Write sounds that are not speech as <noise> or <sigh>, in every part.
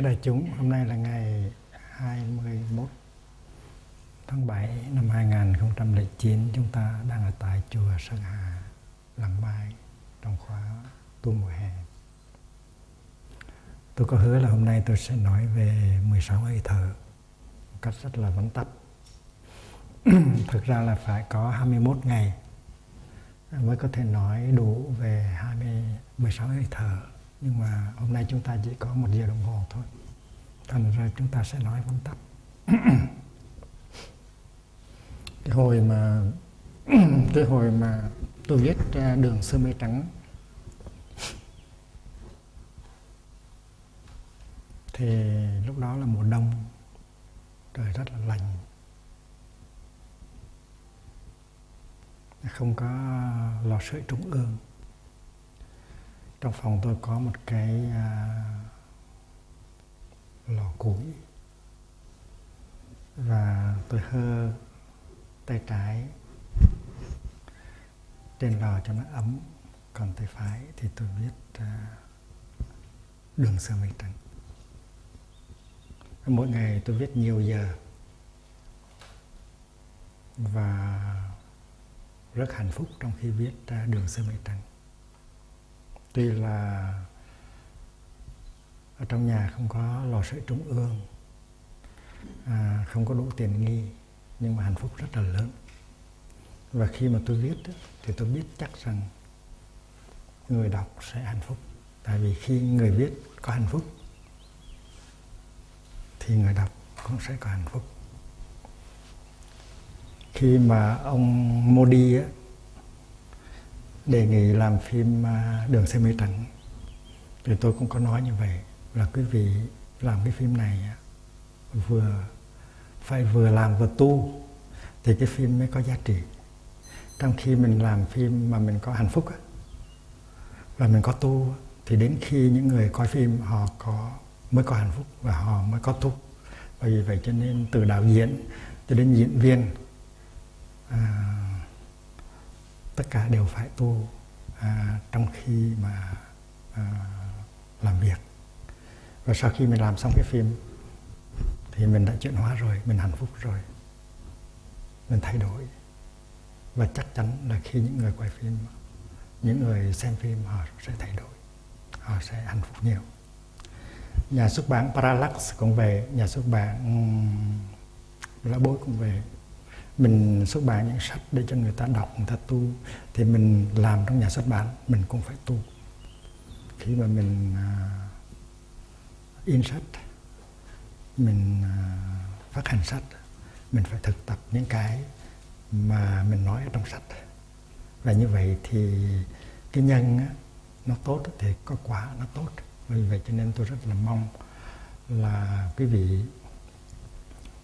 Thưa đại chúng, hôm nay là ngày 21 tháng 7 năm 2009 Chúng ta đang ở tại chùa Sơn Hà, Lăng Mai trong khóa tu mùa hè. Tôi có hứa là hôm nay tôi sẽ nói về 16 hơi thở một cách rất là vắn tắt. <clears throat> Thực ra là phải có 21 ngày mới có thể nói đủ về 20, 16 hơi thở nhưng mà hôm nay chúng ta chỉ có một giờ đồng hồ thôi. Thành ra chúng ta sẽ nói vắn tắt. <coughs> Cái hồi mà <coughs> cái hồi mà tôi viết đường sơ mi trắng. Thì lúc đó là mùa đông, trời rất là lạnh. Không có lò sưởi trung ương trong phòng tôi có một cái à, lò củi. Và tôi hơ tay trái trên lò cho nó ấm. Còn tay phải thì tôi viết à, đường sơ mây trắng mỗi ngày tôi viết nhiều giờ. Và rất hạnh phúc trong khi viết à, đường sơ mây trắng tuy là ở trong nhà không có lò sưởi trung ương à, không có đủ tiền nghi nhưng mà hạnh phúc rất là lớn. Và khi mà tôi viết thì tôi biết chắc rằng người đọc sẽ hạnh phúc. Tại vì khi người viết có hạnh phúc thì người đọc cũng sẽ có hạnh phúc. Khi mà ông Modi á, đề nghị làm phim à, Đường xe mây trắng thì tôi cũng có nói như vậy là quý vị làm cái phim này à, vừa phải vừa làm vừa tu thì cái phim mới có giá trị. Trong khi mình làm phim mà mình có hạnh phúc và mình có tu thì đến khi những người coi phim họ có mới có hạnh phúc và họ mới có tu. Bởi vì vậy cho nên từ đạo diễn cho đến diễn viên à, tất cả đều phải tu à, trong khi mà à, làm việc. Và sau khi mình làm xong cái phim thì mình đã chuyển hóa rồi mình hạnh phúc rồi. Mình thay đổi. Và chắc chắn là khi những người quay phim những người xem phim họ sẽ thay đổi. Họ sẽ hạnh phúc nhiều. Nhà xuất bản Parallax cũng về nhà xuất bản um, lá bối cũng về mình xuất bản những sách để cho người ta đọc người ta tu. Thì mình làm trong nhà xuất bản mình cũng phải tu. Khi mà mình uh, in sách mình uh, phát hành sách mình phải thực tập những cái mà mình nói ở trong sách. Và như vậy thì cái nhân á, nó tốt thì có quả nó tốt. Vì vậy cho nên tôi rất là mong là quý vị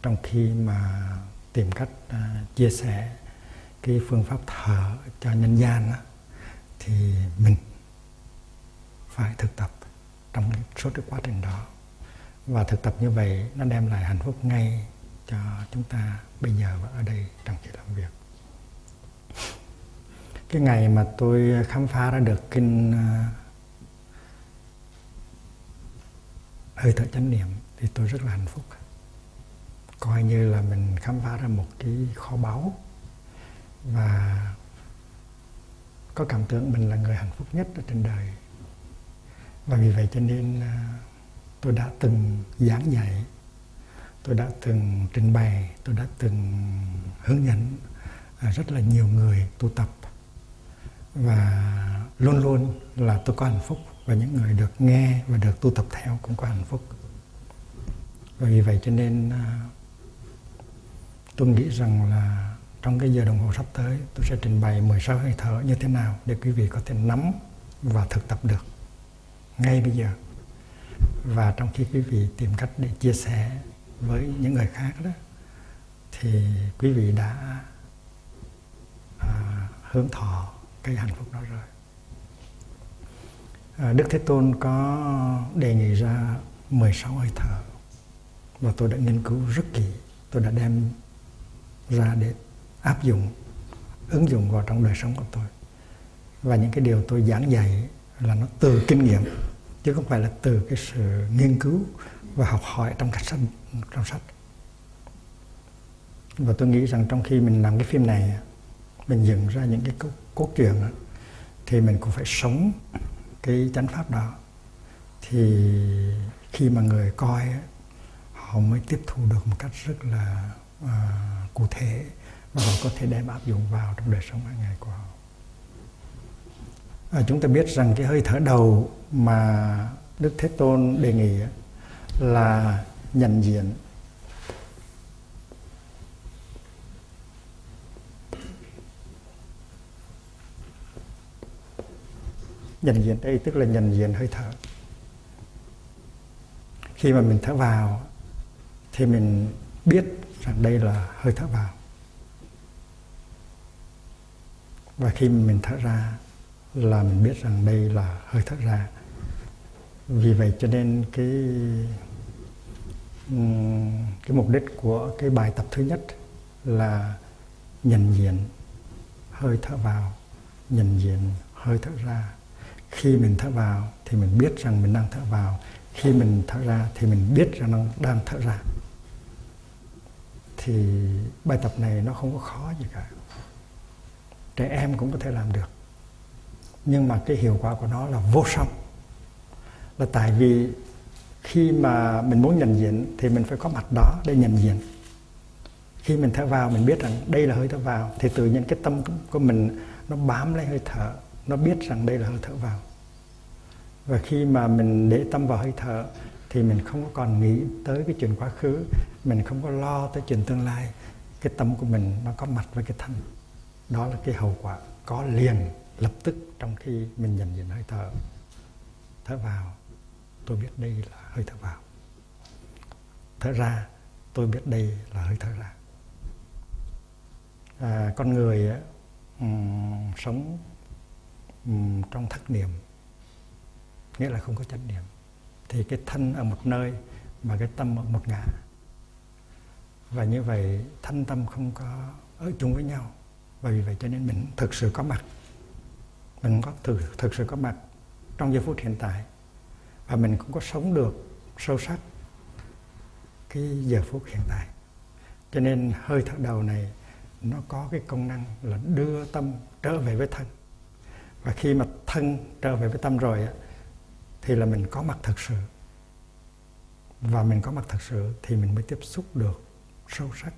trong khi mà tìm cách uh, chia sẻ cái phương pháp thở cho nhân gian đó, thì mình phải thực tập trong suốt cái quá trình đó. Và thực tập như vậy nó đem lại hạnh phúc ngay cho chúng ta bây giờ và ở đây trong khi làm việc. Cái ngày mà tôi khám phá ra được kinh uh, hơi thở chánh niệm thì tôi rất là hạnh phúc coi như là mình khám phá ra một cái kho báu. Và có cảm tưởng mình là người hạnh phúc nhất ở trên đời. Và vì vậy cho nên à, tôi đã từng giảng dạy, tôi đã từng trình bày, tôi đã từng hướng dẫn à, rất là nhiều người tu tập. Và luôn luôn là tôi có hạnh phúc và những người được nghe và được tu tập theo cũng có hạnh phúc. Và vì vậy cho nên à, tôi nghĩ rằng là trong cái giờ đồng hồ sắp tới tôi sẽ trình bày 16 hơi thở như thế nào để quý vị có thể nắm và thực tập được ngay bây giờ. Và trong khi quý vị tìm cách để chia sẻ với những người khác đó thì quý vị đã à, hướng thọ cái hạnh phúc đó rồi. À, Đức Thế Tôn có đề nghị ra 16 hơi thở và tôi đã nghiên cứu rất kỹ. Tôi đã đem ra để áp dụng ứng dụng vào trong đời sống của tôi. Và những cái điều tôi giảng dạy là nó từ kinh nghiệm chứ không phải là từ cái sự nghiên cứu và học hỏi trong các sách trong sách. Và tôi nghĩ rằng trong khi mình làm cái phim này mình dựng ra những cái cốt, cốt truyện thì mình cũng phải sống cái chánh pháp đó. Thì khi mà người coi họ mới tiếp thu được một cách rất là uh, cụ thể mà họ có thể đem áp dụng vào trong đời sống hàng ngày của họ. À, chúng ta biết rằng cái hơi thở đầu mà đức thế tôn đề nghị là nhận diện. Nhận diện đây tức là nhận diện hơi thở. Khi mà mình thở vào thì mình biết rằng đây là hơi thở vào. Và khi mình thở ra là mình biết rằng đây là hơi thở ra. Vì vậy cho nên cái cái mục đích của cái bài tập thứ nhất là nhận diện hơi thở vào nhận diện hơi thở ra. Khi mình thở vào thì mình biết rằng mình đang thở vào khi mình thở ra thì mình biết rằng đang, đang thở ra thì bài tập này nó không có khó gì cả. Trẻ em cũng có thể làm được. Nhưng mà cái hiệu quả của nó là vô song. Là tại vì khi mà mình muốn nhận diện thì mình phải có mặt đó để nhận diện. Khi mình thở vào, mình biết rằng đây là hơi thở vào, thì tự nhiên cái tâm của mình nó bám lấy hơi thở, nó biết rằng đây là hơi thở vào. Và khi mà mình để tâm vào hơi thở thì mình không có còn nghĩ tới cái chuyện quá khứ mình không có lo tới chuyện tương lai. Cái tâm của mình nó có mặt với cái thân. Đó là cái hậu quả có liền lập tức trong khi mình nhận diện hơi thở. Thở vào tôi biết đây là hơi thở vào. Thở ra tôi biết đây là hơi thở ra. À, con người um, sống um, trong thất niệm nghĩa là không có chánh niệm. Thì cái thân ở một nơi mà cái tâm ở một ngã và như vậy thanh tâm không có ở chung với nhau. Và vì vậy cho nên mình thực sự có mặt. Mình có thực, thực sự có mặt trong giây phút hiện tại. Và mình cũng có sống được sâu sắc cái giờ phút hiện tại. Cho nên hơi thở đầu này nó có cái công năng là đưa tâm trở về với thân. Và khi mà thân trở về với tâm rồi thì là mình có mặt thật sự. Và mình có mặt thật sự thì mình mới tiếp xúc được sâu sắc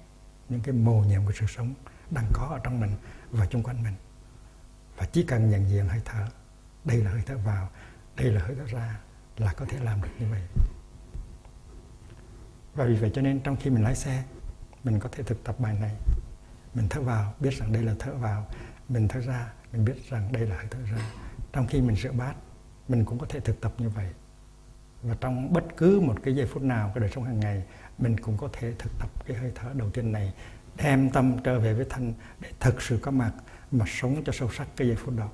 những cái mồ nhiệm của sự sống đang có ở trong mình và xung quanh mình. Và chỉ cần nhận diện hơi thở, đây là hơi thở vào, đây là hơi thở ra là có thể làm được như vậy. Và vì vậy cho nên trong khi mình lái xe, mình có thể thực tập bài này. Mình thở vào, biết rằng đây là thở vào. Mình thở ra, mình biết rằng đây là hơi thở ra. Trong khi mình rửa bát, mình cũng có thể thực tập như vậy. Và trong bất cứ một cái giây phút nào cái đời sống hàng ngày mình cũng có thể thực tập cái hơi thở đầu tiên này đem tâm trở về với thanh để thực sự có mặt mà sống cho sâu sắc cái giây phút đó.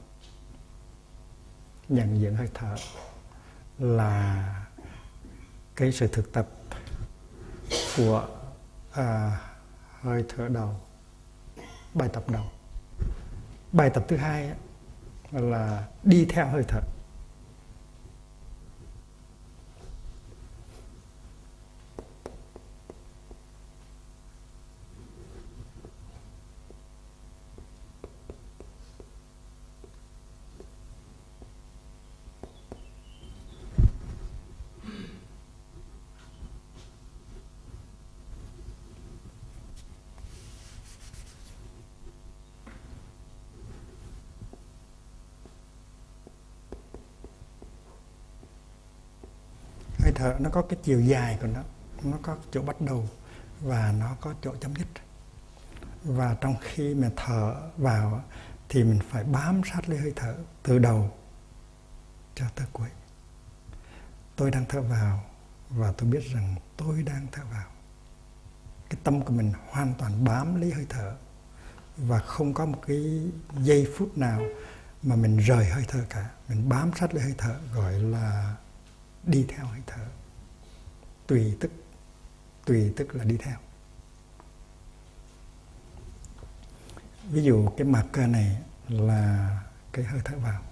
Nhận diện hơi thở là cái sự thực tập của à, hơi thở đầu bài tập đầu. Bài tập thứ hai là đi theo hơi thở. Thở nó có cái chiều dài của nó nó có chỗ bắt đầu và nó có chỗ chấm dứt. Và trong khi mà thở vào thì mình phải bám sát lấy hơi thở từ đầu cho tới cuối. Tôi đang thở vào và tôi biết rằng tôi đang thở vào. Cái tâm của mình hoàn toàn bám lấy hơi thở và không có một cái giây phút nào mà mình rời hơi thở cả. Mình bám sát lấy hơi thở gọi là đi theo hơi thở. Tùy tức tùy tức là đi theo. Ví dụ cái mặt cơ này là cái hơi thở vào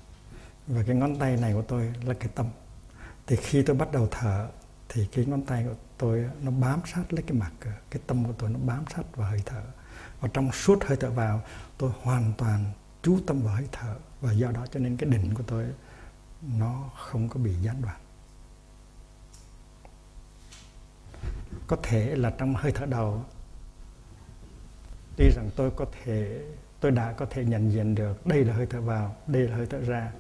và cái ngón tay này của tôi là cái tâm. Thì khi tôi bắt đầu thở thì cái ngón tay của tôi nó bám sát lấy cái mặt cái tâm của tôi nó bám sát vào hơi thở. Và trong suốt hơi thở vào, tôi hoàn toàn chú tâm vào hơi thở và do đó cho nên cái định của tôi nó không có bị gián đoạn. Có thể là trong hơi thở đầu. Tuy rằng tôi có thể tôi đã có thể nhận diện được đây là hơi thở vào đây là hơi thở ra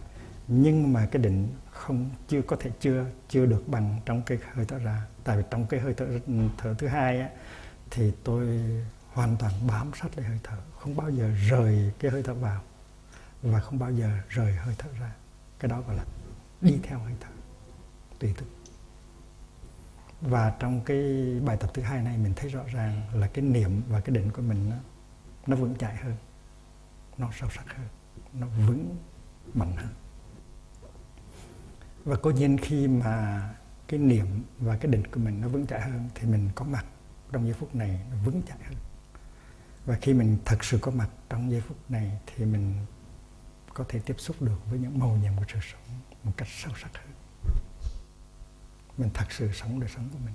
nhưng mà cái định không chưa có thể chưa chưa được bằng trong cái hơi thở ra. Tại vì trong cái hơi thở thở thứ hai á, thì tôi hoàn toàn bám sát lấy hơi thở không bao giờ rời cái hơi thở vào và không bao giờ rời hơi thở ra. Cái đó gọi là đi theo hơi thở tùy thức và trong cái bài tập thứ hai này mình thấy rõ ràng là cái niệm và cái định của mình nó, nó vững chãi hơn nó sâu sắc hơn nó vững mạnh hơn. Và cố nhiên khi mà cái niệm và cái định của mình nó vững chãi hơn thì mình có mặt trong giây phút này nó vững chãi hơn. Và khi mình thật sự có mặt trong giây phút này thì mình có thể tiếp xúc được với những màu nhiệm của sự sống một cách sâu sắc hơn mình thật sự sống đời sống của mình.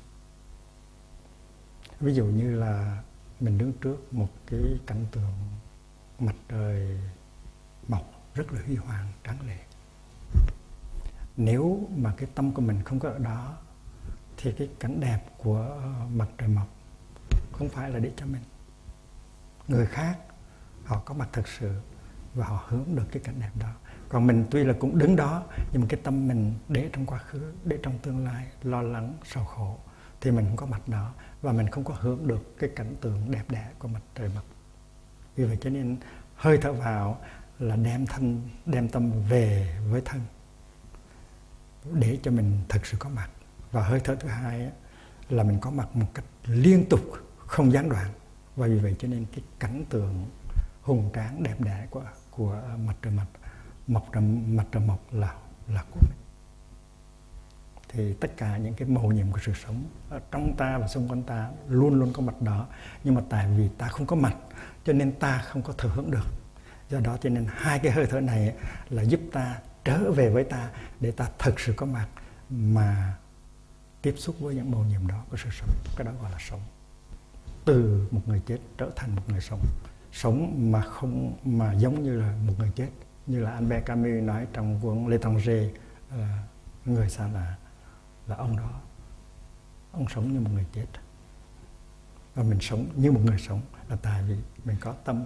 Ví dụ như là mình đứng trước một cái cảnh tượng mặt trời mọc rất là huy hoàng, tráng lệ. Nếu mà cái tâm của mình không có ở đó, thì cái cảnh đẹp của mặt trời mọc không phải là để cho mình. Người khác, họ có mặt thật sự và họ hướng được cái cảnh đẹp đó còn mình tuy là cũng đứng đó, nhưng mà cái tâm mình để trong quá khứ, để trong tương lai, lo lắng, sầu khổ, thì mình không có mặt đó. Và mình không có hưởng được cái cảnh tượng đẹp đẽ của mặt trời mọc. Vì vậy cho nên hơi thở vào là đem thân, đem tâm về với thân, để cho mình thật sự có mặt. Và hơi thở thứ hai là mình có mặt một cách liên tục, không gián đoạn. Và vì vậy cho nên cái cảnh tượng hùng tráng đẹp đẽ của của mặt trời mọc mọc ra mặt trời mọc là là của mình. Thì tất cả những cái màu nhiệm của sự sống ở trong ta và xung quanh ta luôn luôn có mặt đó. Nhưng mà tại vì ta không có mặt, cho nên ta không có thừa hưởng được. Do đó cho nên hai cái hơi thở này là giúp ta trở về với ta để ta thực sự có mặt mà tiếp xúc với những màu nhiệm đó của sự sống, cái đó gọi là sống. Từ một người chết trở thành một người sống. Sống mà không, mà giống như là một người chết như là Albert Camus nói trong cuốn Lê Thăng là người xa lạ, là ông đó. Ông sống như một người chết. Và mình sống như một người sống là tại vì mình có tâm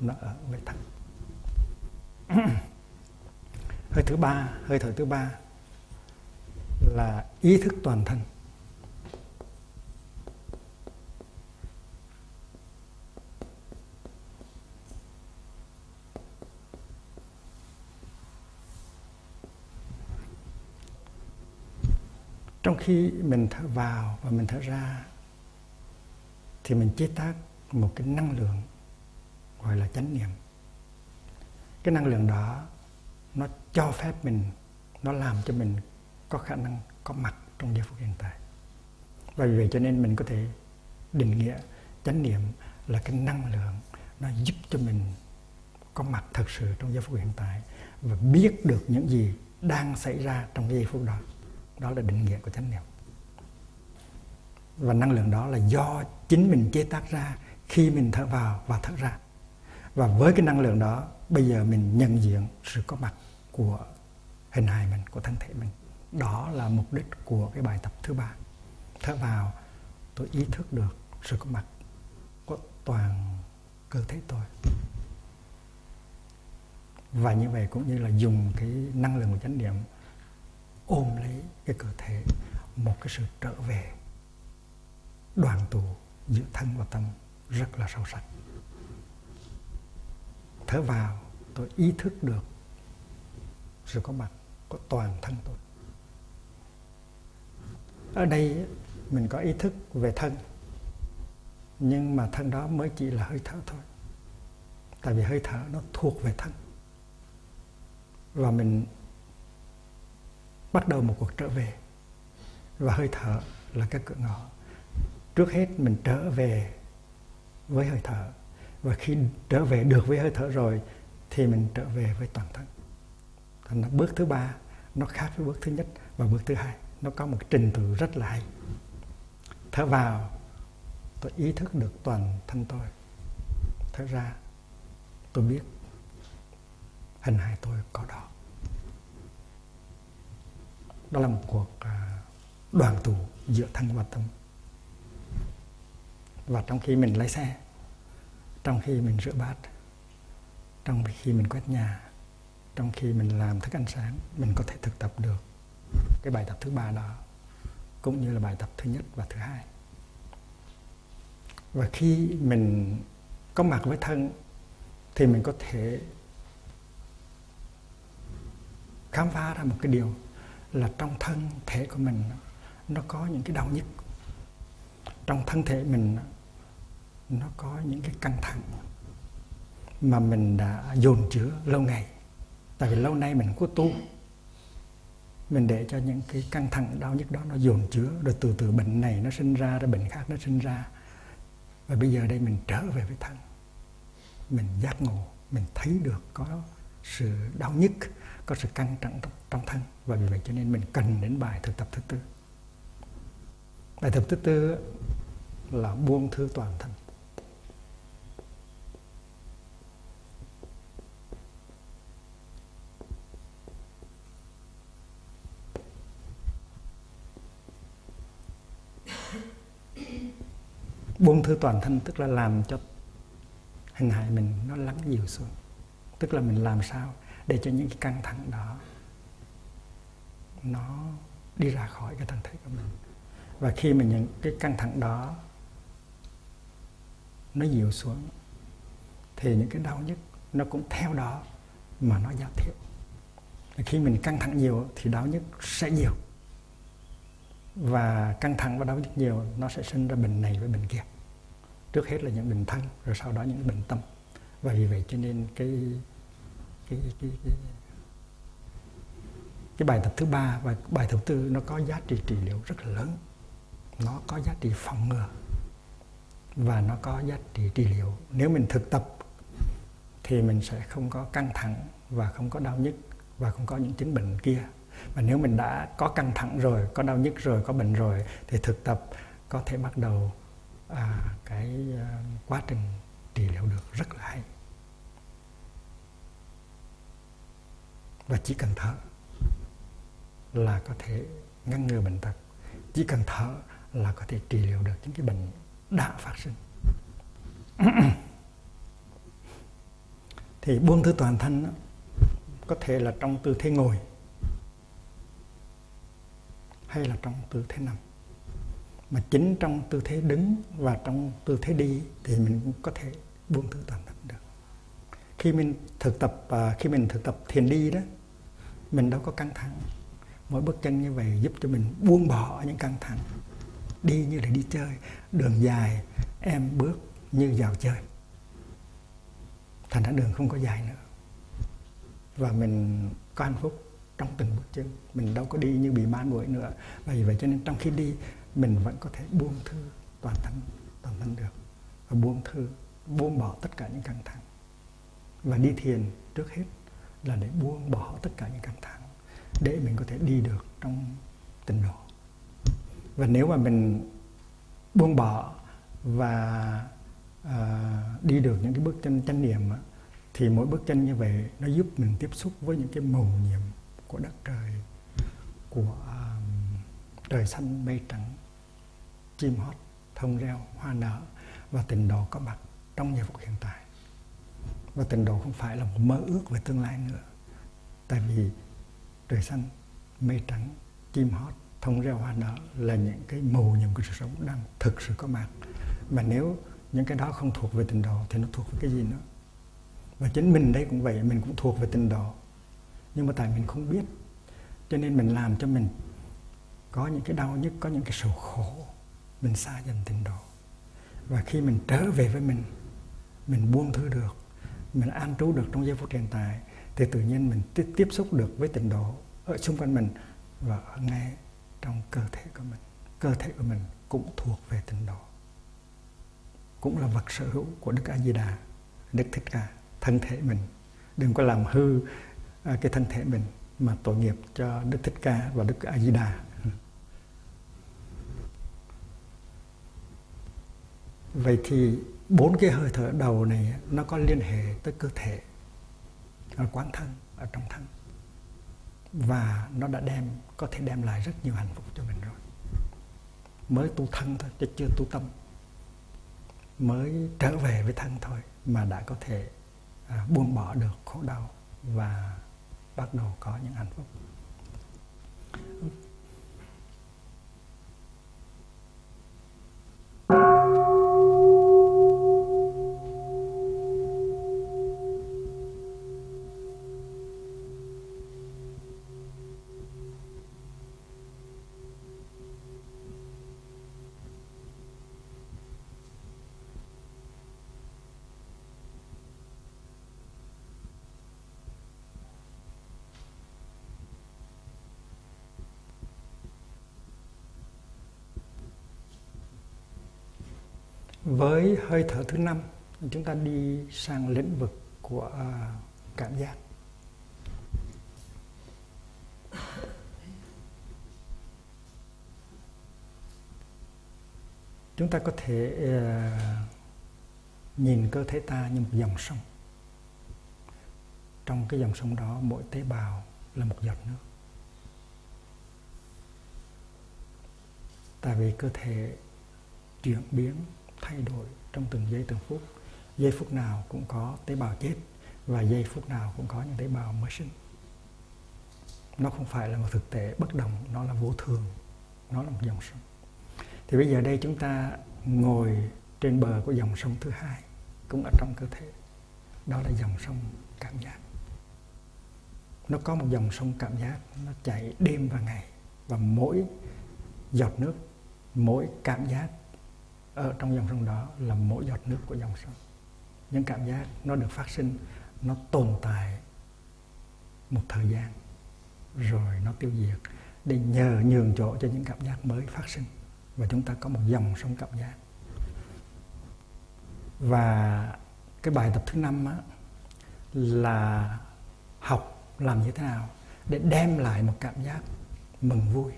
nó ở với thân <clears throat> hơi thứ ba, hơi thở thứ ba là ý thức toàn thân. Khi mình thở vào và mình thở ra, thì mình chế tác một cái năng lượng gọi là chánh niệm. Cái năng lượng đó, nó cho phép mình, nó làm cho mình có khả năng có mặt trong giây phút hiện tại. Và vì vậy cho nên mình có thể định nghĩa chánh niệm là cái năng lượng nó giúp cho mình có mặt thật sự trong giây phút hiện tại và biết được những gì đang xảy ra trong cái giây phút đó đó là định nghĩa của chánh niệm. Và năng lượng đó là do chính mình chế tác ra khi mình thở vào và thở ra. Và với cái năng lượng đó, bây giờ mình nhận diện sự có mặt của hình hài mình, của thân thể mình. Đó là mục đích của cái bài tập thứ ba. Thở vào, tôi ý thức được sự có mặt của toàn cơ thể tôi. Và như vậy cũng như là dùng cái năng lượng của chánh niệm ôm lấy cái cơ thể, một cái sự trở về đoàn tụ giữa thân và tâm rất là sâu sắc. Thở vào, tôi ý thức được sự có mặt của toàn thân tôi. Ở đây mình có ý thức về thân, nhưng mà thân đó mới chỉ là hơi thở thôi. Tại vì hơi thở nó thuộc về thân. Và mình bắt đầu một cuộc trở về. Và hơi thở là cái cửa ngõ. Trước hết mình trở về với hơi thở. Và khi trở về được với hơi thở rồi, thì mình trở về với toàn thân. Thành ra bước thứ ba, nó khác với bước thứ nhất và bước thứ hai. Nó có một trình tự rất là hay. Thở vào, tôi ý thức được toàn thân tôi. Thở ra, tôi biết hình hài tôi có đó đó là một cuộc à, đoàn tụ giữa thân và tâm và trong khi mình lái xe, trong khi mình rửa bát, trong khi mình quét nhà, trong khi mình làm thức ăn sáng, mình có thể thực tập được cái bài tập thứ ba đó, cũng như là bài tập thứ nhất và thứ hai. Và khi mình có mặt với thân, thì mình có thể khám phá ra một cái điều là trong thân thể của mình nó có những cái đau nhức. Trong thân thể mình nó có những cái căng thẳng mà mình đã dồn chứa lâu ngày. Tại vì lâu nay mình không có tu, mình để cho những cái căng thẳng, đau nhức đó nó dồn chứa rồi từ từ bệnh này nó sinh ra, rồi bệnh khác nó sinh ra. Và bây giờ đây mình trở về với thân. Mình giác ngộ, mình thấy được có sự đau nhức có sự căng thẳng trong thân. Và vì vậy cho nên mình cần đến bài thực tập thứ tư. Bài thực tập thứ tư là buông thư toàn thân. Buông thư toàn thân tức là làm cho hình hài mình nó lắng dịu xuống. Tức là mình làm sao? Để cho những cái căng thẳng đó, nó đi ra khỏi cái thân thể của mình. Và khi mà những cái căng thẳng đó nó dịu xuống, thì những cái đau nhức nó cũng theo đó mà nó giảm thiểu khi mình căng thẳng nhiều thì đau nhức sẽ nhiều. Và căng thẳng và đau nhức nhiều nó sẽ sinh ra bệnh này với bệnh kia. Trước hết là những bệnh thân, rồi sau đó những bệnh tâm. Và vì vậy cho nên cái cái cái cái, cái bài tập thứ ba và bài tập thứ tư nó có giá trị trị liệu rất là lớn. Nó có giá trị phòng ngừa và nó có giá trị trị liệu. Nếu mình thực tập thì mình sẽ không có căng thẳng và không có đau nhức và không có những chứng bệnh kia. Mà nếu mình đã có căng thẳng rồi có đau nhức rồi có bệnh rồi thì thực tập có thể bắt đầu à, cái à, quá trình trị liệu được. Rất là hay. Và chỉ cần thở là có thể ngăn ngừa bệnh tật. Chỉ cần thở là có thể trị liệu được những cái bệnh đã phát sinh. Thì buông thư toàn thân có thể là trong tư thế ngồi hay là trong tư thế nằm. Mà chính trong tư thế đứng và trong tư thế đi thì mình cũng có thể buông thư toàn thân được. Khi mình thực tập và khi mình thực tập thiền đi đó mình đâu có căng thẳng. Mỗi bước chân như vậy giúp cho mình buông bỏ những căng thẳng. Đi như là đi chơi. Đường dài, em bước như vào chơi. Thành ra đường không có dài nữa. Và mình có hạnh phúc trong từng bước chân. Mình đâu có đi như bị ma đuổi nữa. Và vì vậy cho nên trong khi đi, mình vẫn có thể buông thư toàn thân toàn thân được. Và buông thư, buông bỏ tất cả những căng thẳng. Và đi thiền trước hết là để buông bỏ tất cả những căng thẳng để mình có thể đi được trong tình độ. Và nếu mà mình buông bỏ và uh, đi được những cái bước chân chánh niệm thì mỗi bước chân như vậy nó giúp mình tiếp xúc với những cái màu nhiệm của đất trời của um, trời xanh mây trắng chim hót thông reo hoa nở và tình độ có mặt trong giờ phút hiện tại và tình độ không phải là một mơ ước về tương lai nữa. Tại vì trời xanh, mây trắng, chim hót, thông reo hoa nở là những cái màu nhiệm của sự sống đang thực sự có mặt. Mà nếu những cái đó không thuộc về tình độ thì nó thuộc về cái gì nữa? Và chính mình đây cũng vậy, mình cũng thuộc về tình độ nhưng mà tại mình không biết, cho nên mình làm cho mình có những cái đau nhức, có những cái sầu khổ, mình xa dần tình độ và khi mình trở về với mình mình buông thư được mình an trú được trong giây phút hiện tại thì tự nhiên mình tiếp, tiếp xúc được với tình độ ở xung quanh mình và ở ngay trong cơ thể của mình. Cơ thể của mình cũng thuộc về tình độ. Cũng là vật sở hữu của đức a di đà đức thích ca thân thể mình. Đừng có làm hư à, cái thân thể mình mà tội nghiệp cho Đức Thích Ca và Đức A Di Đà. Vậy thì bốn cái hơi thở đầu này nó có liên hệ tới cơ thể ở quán thân ở trong thân. Và nó đã đem có thể đem lại rất nhiều hạnh phúc cho mình rồi. Mới tu thân thôi chứ chưa tu tâm. Mới trở về với thân thôi mà đã có thể à, buông bỏ được khổ đau và bắt đầu có những hạnh phúc. Với hơi thở thứ năm, chúng ta đi sang lĩnh vực của à, cảm giác. Chúng ta có thể à, nhìn cơ thể ta như một dòng sông. Trong cái dòng sông đó, mỗi tế bào là một giọt nước. Tại vì cơ thể chuyển biến thay đổi trong từng giây, từng phút. Giây phút nào cũng có tế bào chết và giây phút nào cũng có những tế bào mới sinh. Nó không phải là một thực tế bất đồng nó là vô thường, nó là một dòng sông. Thì bây giờ đây chúng ta ngồi trên bờ của dòng sông thứ hai, cũng ở trong cơ thể. Đó là dòng sông cảm giác. Nó có một dòng sông cảm giác, nó chảy đêm và ngày, và mỗi giọt nước, mỗi cảm giác ở trong dòng sông đó là mỗi giọt nước của dòng sông. Những cảm giác nó được phát sinh nó tồn tại một thời gian rồi nó tiêu diệt để nhờ nhường chỗ cho những cảm giác mới phát sinh. Và chúng ta có một dòng sông cảm giác. Và cái bài tập thứ năm á, là học làm như thế nào để đem lại một cảm giác mừng vui.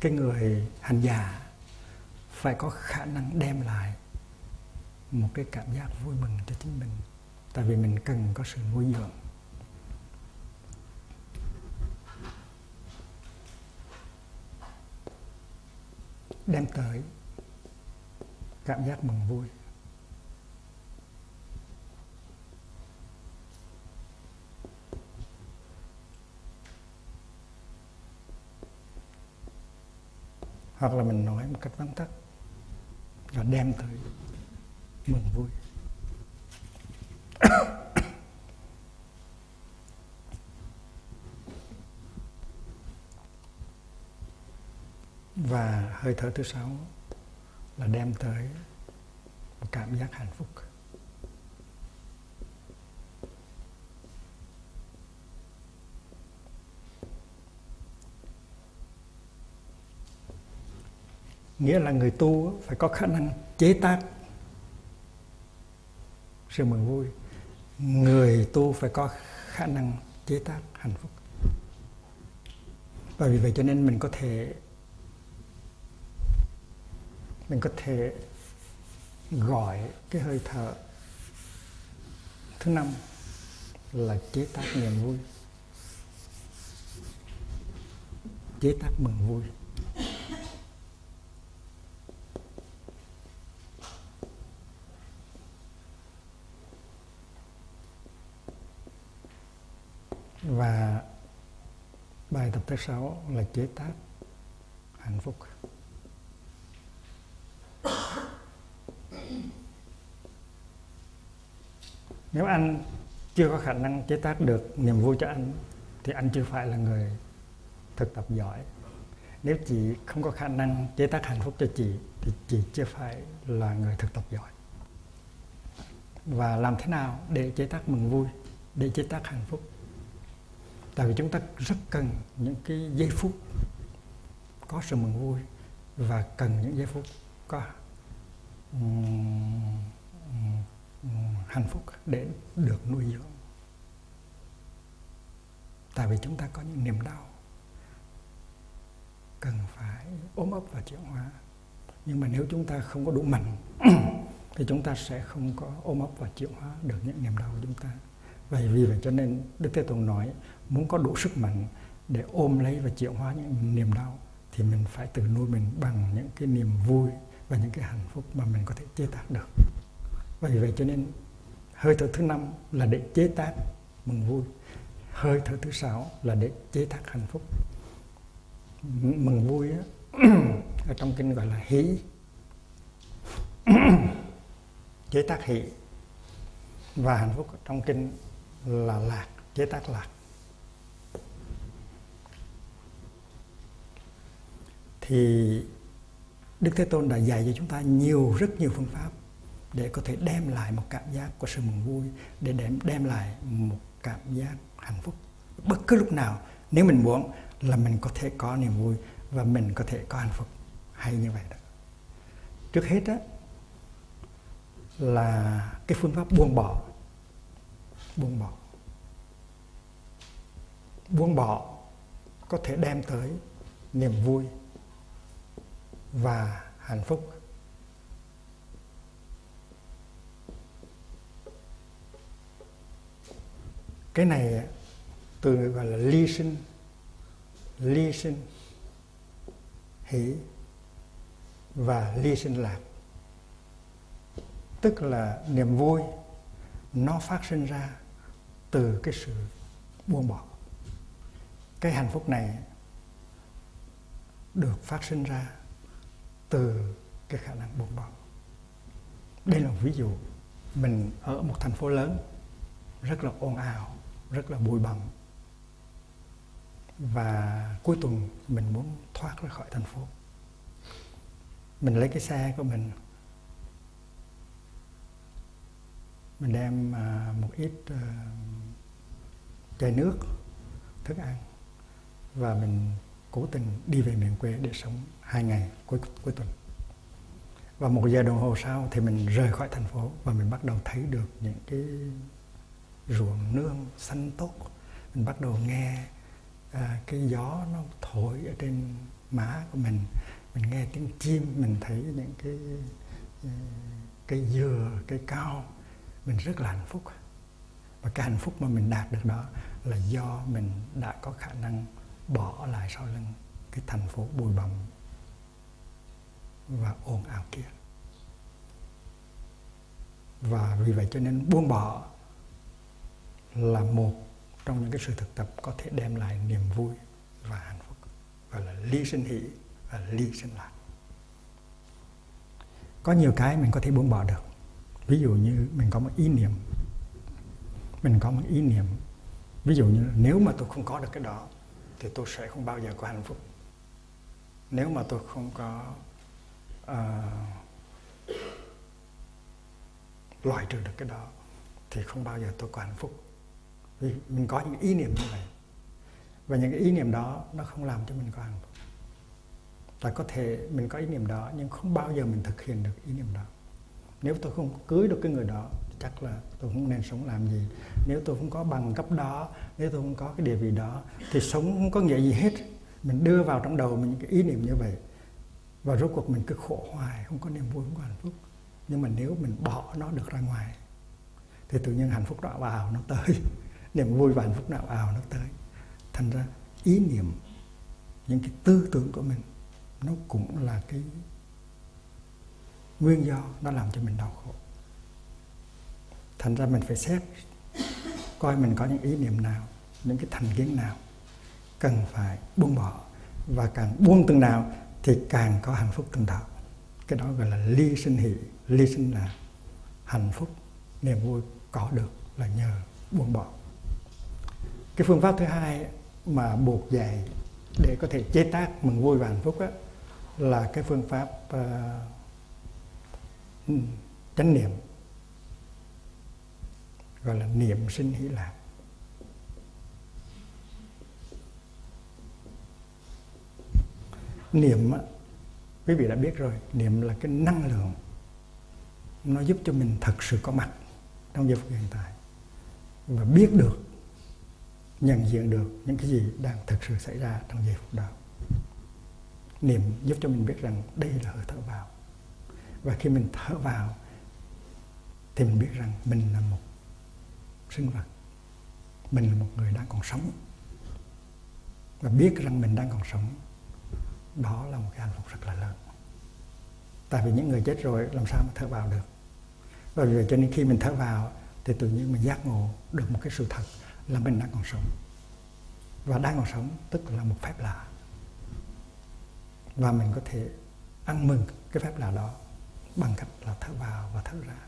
Cái người hành giả phải có khả năng đem lại một cái cảm giác vui mừng cho chính mình. Tại vì mình cần có sự nuôi dưỡng. Đem tới cảm giác mừng vui. Hoặc là mình nói một cách vắn tắt và đem tới mừng vui. Và hơi thở thứ sáu là đem tới một cảm giác hạnh phúc. Nghĩa là người tu phải có khả năng chế tác sự mừng vui. Người tu phải có khả năng chế tác hạnh phúc. Và vì vậy cho nên mình có thể, mình có thể gọi cái hơi thở thứ năm là chế tác niềm vui, chế tác mừng vui và bài tập thứ sáu là chế tác hạnh phúc. Nếu anh chưa có khả năng chế tác được niềm vui cho anh, thì anh chưa phải là người thực tập giỏi. Nếu chị không có khả năng chế tác hạnh phúc cho chị, thì chị chưa phải là người thực tập giỏi. Và làm thế nào để chế tác mừng vui, để chế tác hạnh phúc? Tại vì chúng ta rất cần những cái giây phút có sự mừng vui và cần những giây phút có hạnh phúc để được nuôi dưỡng. Tại vì chúng ta có những niềm đau cần phải ôm ấp và chuyển hóa. Nhưng mà nếu chúng ta không có đủ mạnh, <clears throat> thì chúng ta sẽ không có ôm ấp và chuyển hóa được những niềm đau của chúng ta vậy vì vậy cho nên đức thế tôn nói muốn có đủ sức mạnh để ôm lấy và chuyển hóa những niềm đau thì mình phải tự nuôi mình bằng những cái niềm vui và những cái hạnh phúc mà mình có thể chế tác được. Vì vậy cho nên hơi thở thứ năm là để chế tác mừng vui hơi thở thứ sáu là để chế tác hạnh phúc. Mừng vui á, <clears throat> ở trong kinh gọi là hỷ. <clears throat> Chế tác hỷ và hạnh phúc trong kinh là lạc, chế tác lạc. Thì Đức Thế Tôn đã dạy cho chúng ta nhiều, rất nhiều phương pháp để có thể đem lại một cảm giác của sự mừng vui, để đem đem lại một cảm giác hạnh phúc. Bất cứ lúc nào, nếu mình muốn là mình có thể có niềm vui và mình có thể có hạnh phúc. Hay như vậy đó. Trước hết đó là cái phương pháp buông bỏ buông bỏ. Buông bỏ có thể đem tới niềm vui và hạnh phúc. Cái này từ gọi là ly sinh ly sinh hỷ và ly sinh lạc. Tức là niềm vui nó phát sinh ra từ cái sự buông bỏ. Cái hạnh phúc này được phát sinh ra từ cái khả năng buông bỏ. Đây là một ví dụ. Mình ở một thành phố lớn, rất là ồn ào, rất là bụi bặm. Và cuối tuần mình muốn thoát ra khỏi thành phố. Mình lấy cái xe của mình. Mình đem à, một ít à, chai nước thức ăn. Và mình cố tình đi về miền quê để sống hai ngày cuối cuối tuần. Và một giờ đồng hồ sau thì mình rời khỏi thành phố và mình bắt đầu thấy được những cái ruộng nương xanh tốt. Mình bắt đầu nghe à, cái gió nó thổi ở trên má của mình. Mình nghe tiếng chim mình thấy những cái à, cái cây dừa cây cao. Mình rất là hạnh phúc. Và cái hạnh phúc mà mình đạt được đó là do mình đã có khả năng bỏ lại sau lưng cái thành phố bụi bặm và ồn ào kia. Và vì vậy cho nên buông bỏ là một trong những cái sự thực tập có thể đem lại niềm vui và hạnh phúc, gọi là ly sinh hỷ và ly sinh lạc. Có nhiều cái mình có thể buông bỏ được. Ví dụ như mình có một ý niệm, mình có một ý niệm ví dụ như nếu mà tôi không có được cái đó thì tôi sẽ không bao giờ có hạnh phúc. Nếu mà tôi không có uh, loại trừ được cái đó thì không bao giờ tôi có hạnh phúc. Vì mình có những ý niệm như vậy. Và những cái ý niệm đó nó không làm cho mình có hạnh phúc. Tại có thể mình có ý niệm đó nhưng không bao giờ mình thực hiện được ý niệm đó. Nếu tôi không cưới được cái người đó chắc là tôi không nên sống làm gì. Nếu tôi không có bằng cấp đó, nếu tôi không có cái địa vị đó, thì sống không có nghĩa gì hết. Mình đưa vào trong đầu mình những cái ý niệm như vậy, và rốt cuộc mình cứ khổ hoài, không có niềm vui, không có hạnh phúc. Nhưng mà nếu mình bỏ nó được ra ngoài, thì tự nhiên hạnh phúc đó vào nó tới. <laughs> Niềm vui và hạnh phúc nào vào nó tới. Thành ra ý niệm, những cái tư tưởng của mình, nó cũng là cái nguyên do nó làm cho mình đau khổ thành ra mình phải xét coi mình có những ý niệm nào những cái thành kiến nào cần phải buông bỏ. Và càng buông từng nào thì càng có hạnh phúc từng đạo. Cái đó gọi là ly sinh hỷ. Ly sinh là hạnh phúc niềm vui có được là nhờ buông bỏ. Cái phương pháp thứ hai mà buộc dạy để có thể chế tác mừng vui và hạnh phúc đó, là cái phương pháp uh, chánh niệm gọi là niệm sinh hỷ lạc. Niệm á, quý vị đã biết rồi niệm là cái năng lượng nó giúp cho mình thật sự có mặt trong giây phút hiện tại và biết được nhận diện được những cái gì đang thực sự xảy ra trong giây phút đó. Niệm giúp cho mình biết rằng đây là hơi thở vào. Và khi mình thở vào thì mình biết rằng mình là một sinh vật mình là một người đang còn sống. Và biết rằng mình đang còn sống. Đó là một cái hạnh phúc rất là lớn. Tại vì những người chết rồi, làm sao mà thở vào được? Và vì vậy cho nên khi mình thở vào, thì tự nhiên mình giác ngộ được một cái sự thật là mình đang còn sống. Và đang còn sống, tức là một phép lạ. Và mình có thể ăn mừng cái phép lạ đó bằng cách là thở vào và thở ra.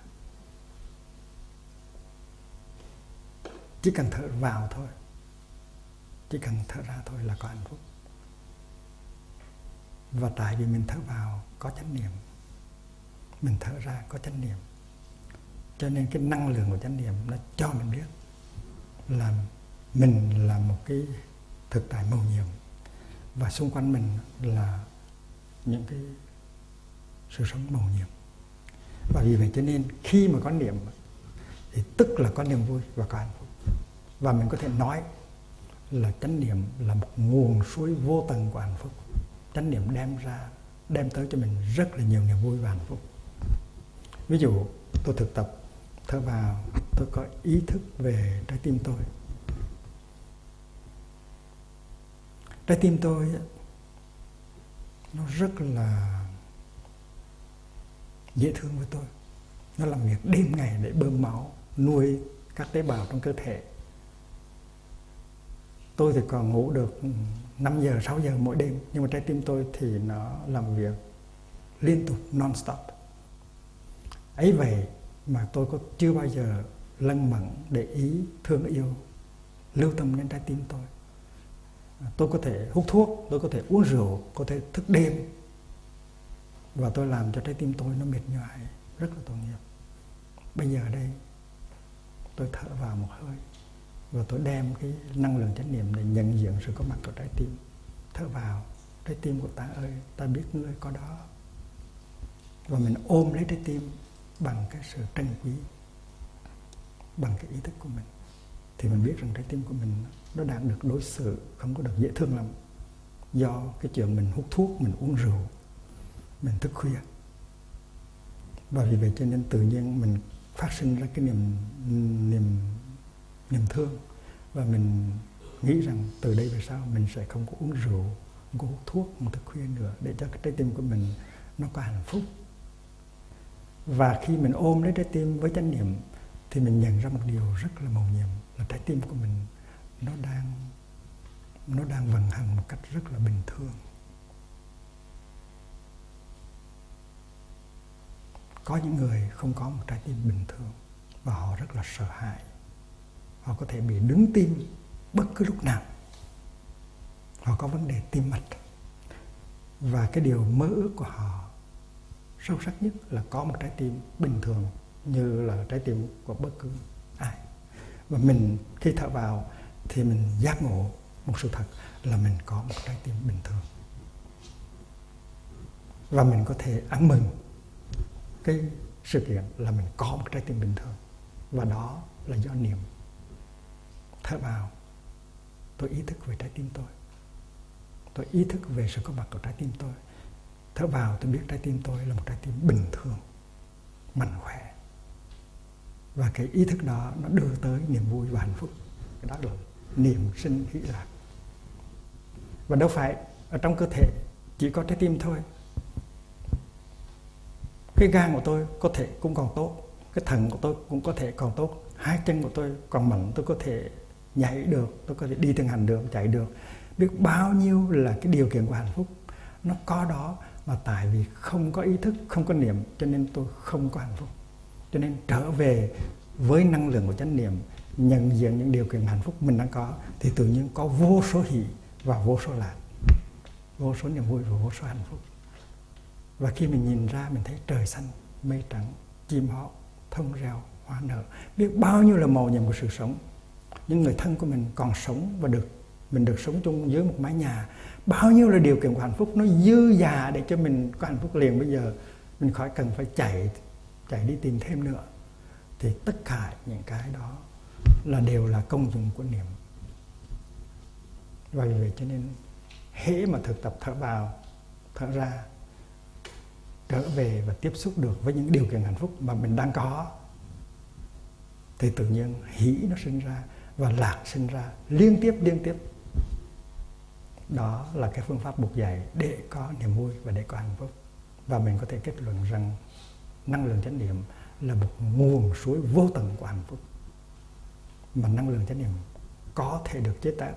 Chỉ cần thở vào thôi. Chỉ cần thở ra thôi là có hạnh phúc. Và tại vì mình thở vào, có chánh niệm. Mình thở ra, có chánh niệm. Cho nên cái năng lượng của chánh niệm nó cho mình biết là mình là một cái thực tại màu nhiệm. Và xung quanh mình là những cái sự sống màu nhiệm. Và vì vậy cho nên khi mà có niệm, thì tức là có niềm vui và có hạnh phúc và mình có thể nói là chánh niệm là một nguồn suối vô tận của hạnh phúc. Chánh niệm đem ra, đem tới cho mình rất là nhiều niềm vui và hạnh phúc. Ví dụ, tôi thực tập thở vào, tôi có ý thức về trái tim tôi. Trái tim tôi nó rất là dễ thương với tôi. Nó làm việc đêm ngày để bơm máu, nuôi các tế bào trong cơ thể tôi thì còn ngủ được 5 giờ 6 giờ mỗi đêm. Nhưng mà trái tim tôi thì nó làm việc liên tục non stop ấy vậy mà tôi có chưa bao giờ lân mẫn để ý thương yêu, lưu tâm đến trái tim tôi. À, tôi có thể hút thuốc, tôi có thể uống rượu, có thể thức đêm. Và tôi làm cho trái tim tôi nó mệt nhoài, rất là tội nghiệp. Bây giờ đây, tôi thở vào một hơi và tôi đem cái năng lượng chánh niệm để nhận diện sự có mặt của trái tim. Thở vào, trái tim của ta ơi, ta biết ngươi có đó. Và mình ôm lấy trái tim bằng cái sự trân quý, bằng cái ý thức của mình. Thì mình biết rằng trái tim của mình nó đang được đối xử không có được dễ thương lắm. Do cái chuyện mình hút thuốc, mình uống rượu, mình thức khuya. Và vì vậy cho nên tự nhiên mình phát sinh ra cái niềm niềm niềm thương. Và mình nghĩ rằng từ đây về sau mình sẽ không có uống rượu, không có hút thuốc, không thức khuya nữa để cho cái trái tim của mình nó có hạnh phúc. Và khi mình ôm lấy trái tim với chánh niệm thì mình nhận ra một điều rất là mầu nhiệm, là trái tim của mình nó đang nó đang vận hành một cách rất là bình thường. Có những người không có một trái tim bình thường và họ rất là sợ hãi họ có thể bị đứng tim bất cứ lúc nào. Họ có vấn đề tim mạch. Và cái điều mơ ước của họ sâu sắc nhất là có một trái tim bình thường như là trái tim của bất cứ ai. Và mình khi thở vào thì mình giác ngộ một sự thật là mình có một trái tim bình thường. Và mình có thể ăn mừng cái sự kiện là mình có một trái tim bình thường. Và đó là do niềm thở vào. Tôi ý thức về trái tim tôi. Tôi ý thức về sự có mặt của trái tim tôi. Thở vào, tôi biết trái tim tôi là một trái tim bình thường, mạnh khỏe. Và cái ý thức đó nó đưa tới niềm vui và hạnh phúc. Cái đó là niềm sinh hỷ lạc. Và đâu phải ở trong cơ thể chỉ có trái tim thôi. Cái gan của tôi có thể cũng còn tốt, cái thận của tôi cũng có thể còn tốt, hai chân của tôi còn mạnh, tôi có thể nhảy được, tôi có thể đi từng hành được chạy được. Biết bao nhiêu là cái điều kiện của hạnh phúc, nó có đó mà tại vì không có ý thức, không có niệm, cho nên tôi không có hạnh phúc. Cho nên trở về với năng lượng của chánh niệm, nhận diện những điều kiện hạnh phúc mình đang có, thì tự nhiên có vô số hỷ và vô số lạc. Vô số niềm vui và vô số hạnh phúc. Và khi mình nhìn ra, mình thấy trời xanh, mây trắng, chim hót, thông reo, hoa nở, biết bao nhiêu là màu nhiệm của sự sống những người thân của mình còn sống và được, mình được sống chung dưới một mái nhà. Bao nhiêu là điều kiện của hạnh phúc nó dư dả để cho mình có hạnh phúc liền. Bây giờ mình khỏi cần phải chạy chạy đi tìm thêm nữa. Thì tất cả những cái đó là đều là công dụng của niệm. Và vì vậy cho nên hễ mà thực tập thở vào, thở ra, trở về và tiếp xúc được với những điều kiện hạnh phúc mà mình đang có, thì tự nhiên hỷ nó sinh ra và lạc sinh ra liên tiếp liên tiếp. Đó là cái phương pháp buộc dạy để có niềm vui và để có hạnh phúc. Và mình có thể kết luận rằng năng lượng chánh niệm là một nguồn suối vô tận của hạnh phúc. Mà năng lượng chánh niệm có thể được chế tạo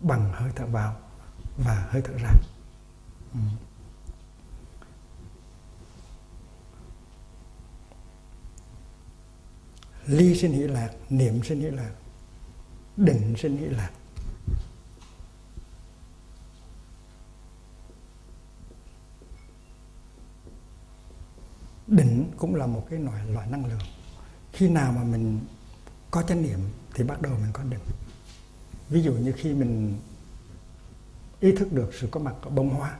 bằng hơi thở vào và hơi thở ra. Ừ. ly sinh hỷ lạc, niệm sinh hỷ lạc định sinh hỷ lạc định cũng là một cái loại loại năng lượng. Khi nào mà mình có chánh niệm thì bắt đầu mình có định. Ví dụ như khi mình ý thức được sự có mặt của bông hoa,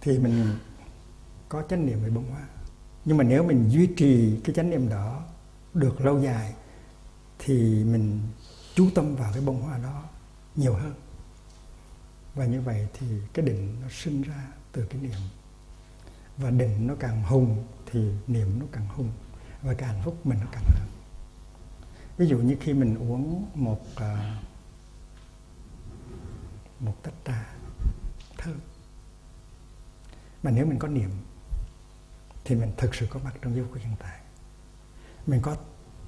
thì mình có chánh niệm về bông hoa. Nhưng mà nếu mình duy trì cái chánh niệm đó được lâu dài thì mình chú tâm vào cái bông hoa đó nhiều hơn. Và như vậy thì cái định nó sinh ra từ cái niệm. Và định nó càng hùng thì niệm nó càng hùng, và cái hạnh phúc mình nó càng lớn. Ví dụ như khi mình uống một à, một tách trà thơm, mà nếu mình có niệm thì mình thực sự có mặt trong giây phút hiện tại. Mình có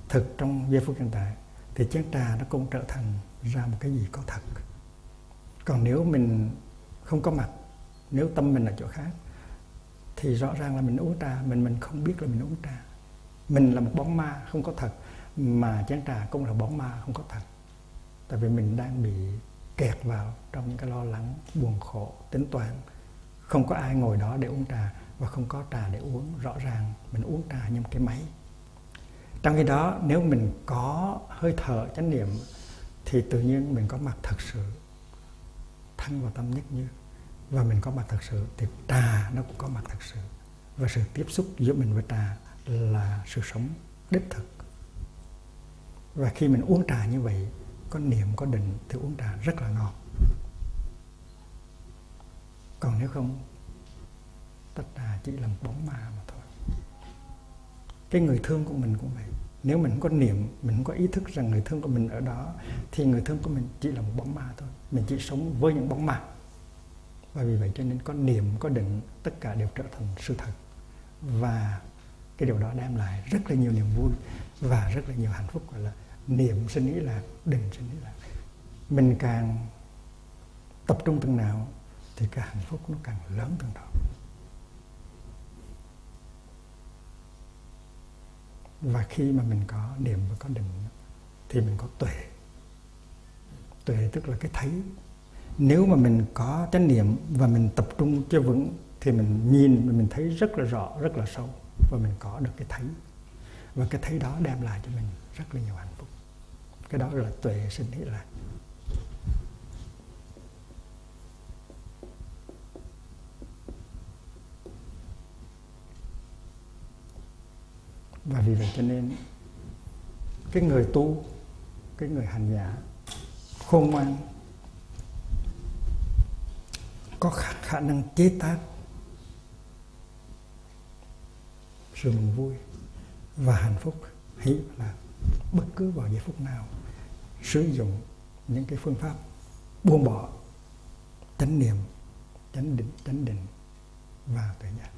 thực trong giây phút hiện tại, thì chén trà nó cũng trở thành ra một cái gì có thật. Còn nếu mình không có mặt, nếu tâm mình ở chỗ khác, thì rõ ràng là mình uống trà, mình mình không biết là mình uống trà. Mình là một bóng ma không có thật, mà chén trà cũng là bóng ma không có thật. Tại vì mình đang bị kẹt vào trong những cái lo lắng, buồn khổ, tính toán. Không có ai ngồi đó để uống trà và không có trà để uống. Rõ ràng mình uống trà như một cái máy trong khi đó, nếu mình có hơi thở chánh niệm, thì tự nhiên mình có mặt thật sự thân và tâm nhất như. Và mình có mặt thật sự thì trà nó cũng có mặt thật sự. Và sự tiếp xúc giữa mình với trà là sự sống đích thực. Và khi mình uống trà như vậy, có niệm, có định thì uống trà rất là ngon. Còn nếu không tất trà chỉ là một bóng ma mà cái người thương của mình cũng vậy. Nếu mình không có niệm, mình không có ý thức rằng người thương của mình ở đó, thì người thương của mình chỉ là một bóng ma thôi. Mình chỉ sống với những bóng ma. Và vì vậy cho nên có niệm, có định, tất cả đều trở thành sự thật. Và cái điều đó đem lại rất là nhiều niềm vui và rất là nhiều hạnh phúc, gọi là niệm sinh ý lạc, định sinh ý lạc. Mình càng tập trung từng nào, thì cái hạnh phúc nó càng lớn từng đó. Và khi mà mình có niệm và có định, thì mình có tuệ. Tuệ tức là cái thấy. Nếu mà mình có chánh niệm và mình tập trung cho vững, thì mình nhìn và mình thấy rất là rõ, rất là sâu, và mình có được cái thấy. Và cái thấy đó đem lại cho mình rất là nhiều hạnh phúc. Cái đó là tuệ sinh hỷ lạc và vì vậy cho nên cái người tu cái người hành giả khôn ngoan có khả, khả năng chế tác sự mừng vui và hạnh phúc hãy là bất cứ vào giây phút nào sử dụng những cái phương pháp buông bỏ chánh niệm chánh định chánh định và tuệ giác.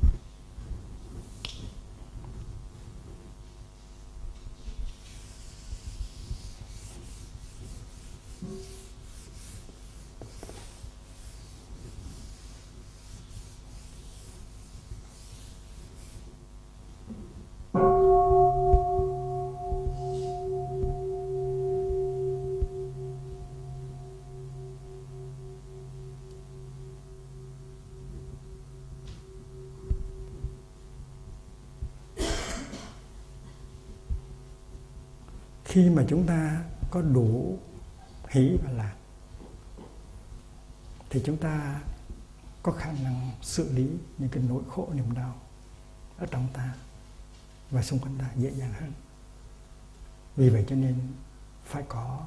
Khi mà chúng ta có đủ hỷ và lạc, thì chúng ta có khả năng xử lý những cái nỗi khổ niềm đau ở trong ta và xung quanh ta dễ dàng hơn. Vì vậy cho nên phải có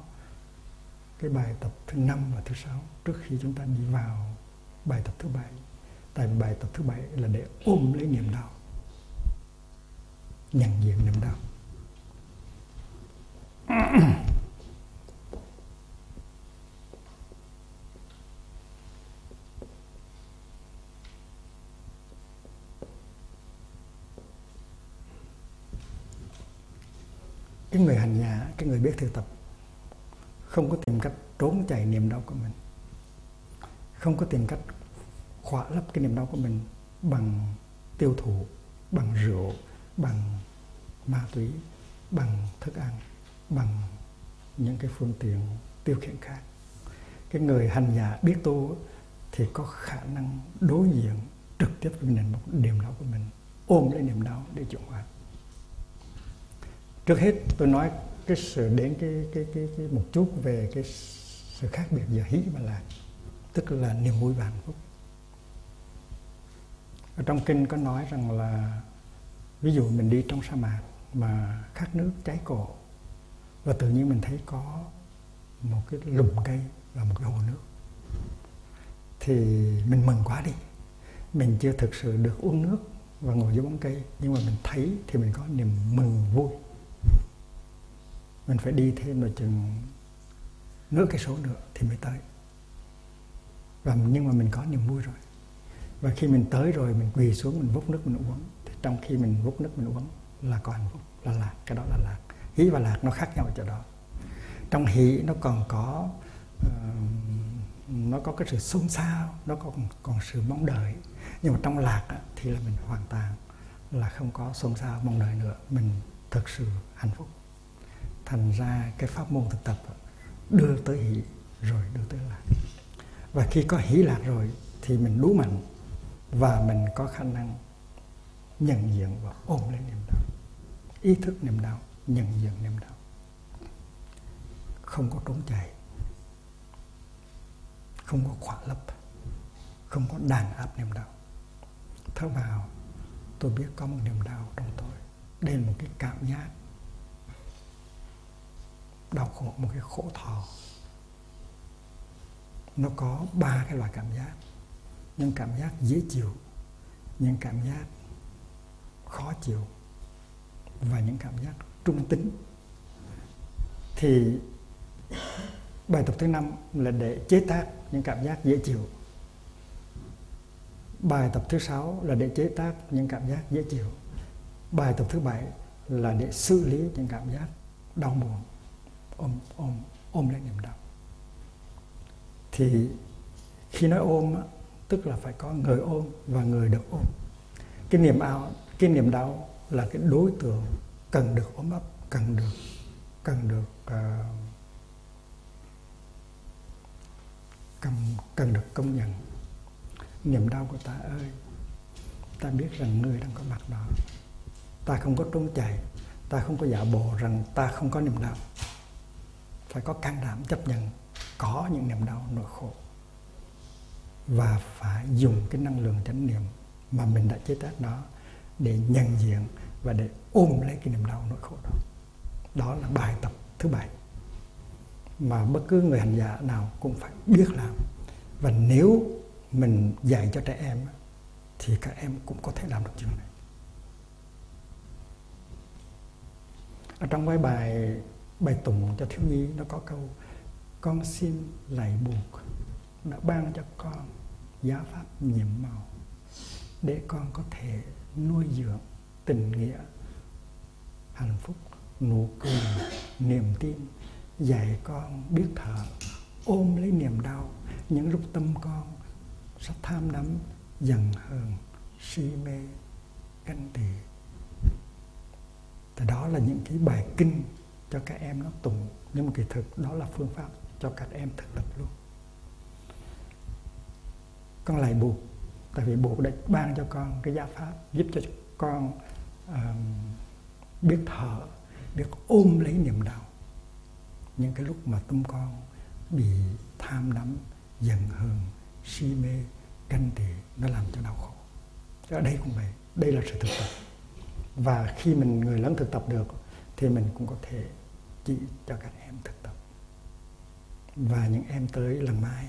cái bài tập thứ năm và thứ sáu trước khi chúng ta đi vào bài tập thứ bảy. Tại bài tập thứ bảy là để ôm lấy niềm đau nhận diện niềm đau. <coughs> cái người hành giả, cái người biết thực tập, không có tìm cách trốn chạy niềm đau của mình. Không có tìm cách khỏa lấp cái niềm đau của mình bằng tiêu thụ, bằng rượu, bằng ma túy, bằng thức ăn bằng những cái phương tiện tiêu khiển khác. Cái người hành giả biết tu thì có khả năng đối diện trực tiếp với nền một niềm đau của mình ôm lấy niềm đau để chuyển hóa. Trước hết tôi nói cái sự đến cái cái cái, cái một chút về cái sự khác biệt giữa hỷ và lạc tức là niềm vui và hạnh phúc. Ở trong kinh có nói rằng là ví dụ mình đi trong sa mạc mà khát nước cháy cổ và tự nhiên mình thấy có một cái lùm cây và một cái hồ nước. Thì mình mừng quá đi. Mình chưa thực sự được uống nước và ngồi dưới bóng cây, nhưng mà mình thấy thì mình có niềm mừng vui. Mình phải đi thêm một chừng nửa cái số nữa thì mới tới. Và nhưng mà mình có niềm vui rồi. Và khi mình tới rồi, mình quỳ xuống, mình vút nước, mình uống. Thì trong khi mình vút nước, mình uống là có hạnh phúc là lạc. Cái đó là lạc hỷ và lạc nó khác nhau ở chỗ đó. Trong hỷ nó còn có uh, nó có cái sự xôn xao nó còn còn sự mong đợi. Nhưng mà trong lạc á, thì là mình hoàn toàn là không có xôn xao mong đợi nữa. Mình thực sự hạnh phúc. Thành ra cái pháp môn thực tập đưa tới hỷ rồi đưa tới lạc. Và khi có hỷ lạc rồi thì mình đủ mạnh và mình có khả năng nhận diện và ôm lấy niềm đau ý thức niềm đau nhận diện niềm đau. Không có trốn chạy. Không có khỏa lấp. Không có đàn áp niềm đau. Thở vào, tôi biết có một niềm đau trong tôi. Đây là một cái cảm giác đau khổ, một cái khổ thọ. Nó có ba cái loại cảm giác. Những cảm giác dễ chịu, những cảm giác khó chịu và những cảm giác trung tính. Thì bài tập thứ năm là để chế tác những cảm giác dễ chịu. Bài tập thứ sáu là để chế tác những cảm giác dễ chịu. Bài tập thứ bảy là để xử lý những cảm giác đau buồn. Ôm ôm ôm lấy niềm đau. Thì khi nói ôm tức là phải có người ôm và người được ôm. Cái niềm ao, cái niềm đau là cái đối tượng cần được ôm ấp cần được cần được uh, cần cần được công nhận. Niềm đau của ta ơi ta biết rằng người đang có mặt đó. Ta không có trốn chạy ta không có giả bộ rằng ta không có niềm đau. Phải có can đảm chấp nhận có những niềm đau nỗi khổ. Và phải dùng cái năng lượng chánh niệm mà mình đã chế tác đó để nhận diện và để ôm lấy cái niềm đau nỗi khổ đó. Đó là bài tập thứ bảy mà bất cứ người hành giả nào cũng phải biết làm. Và nếu mình dạy cho trẻ em thì các em cũng có thể làm được chuyện này. Ở trong cái bài bài tụng cho thiếu nhi nó có câu, con xin lạy buộc, đã ban cho con giá pháp nhiệm màu để con có thể nuôi dưỡng tình nghĩa hạnh phúc nụ cười niềm tin dạy con biết thở ôm lấy niềm đau. Những lúc tâm con sắp tham đắm dần hờn si mê ganh tị. Thì đó là những cái bài kinh cho các em nó tụng. Nhưng mà kỳ thực đó là phương pháp cho các em thực tập luôn. Con lại buộc tại vì buộc đã ban cho con cái giá pháp giúp cho con uh, biết thở biết ôm lấy niềm đau. Những cái lúc mà tâm con bị tham đắm giận hờn si mê canh tị nó làm cho đau khổ. Ở đây cũng vậy đây là sự thực tập. Và khi mình người lớn thực tập được thì mình cũng có thể chỉ cho các em thực tập. Và những em tới lần mai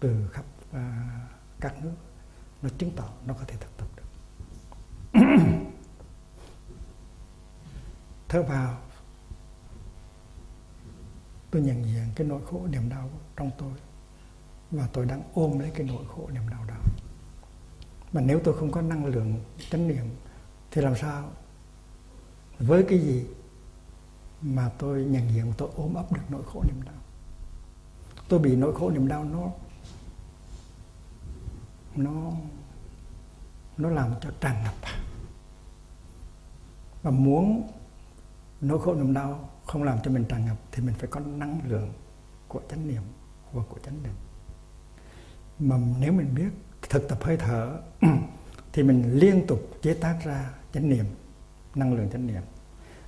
từ khắp uh, các nước nó chứng tỏ nó có thể thực tập được. <clears throat> thở vào. Tôi nhận diện cái nỗi khổ niềm đau trong tôi và tôi đang ôm lấy cái nỗi khổ niềm đau đó. Mà nếu tôi không có năng lượng, chánh niệm thì làm sao? Với cái gì mà tôi nhận diện tôi ôm ấp được nỗi khổ niềm đau? Tôi bị nỗi khổ niềm đau nó nó nó làm cho tràn ngập. Và muốn nỗi khổ niềm đau không làm cho mình tràn ngập thì mình phải có năng lượng của chánh niệm và của chánh định mà nếu mình biết, thực tập hơi thở <clears throat> thì mình liên tục chế tác ra chánh niệm, năng lượng chánh niệm.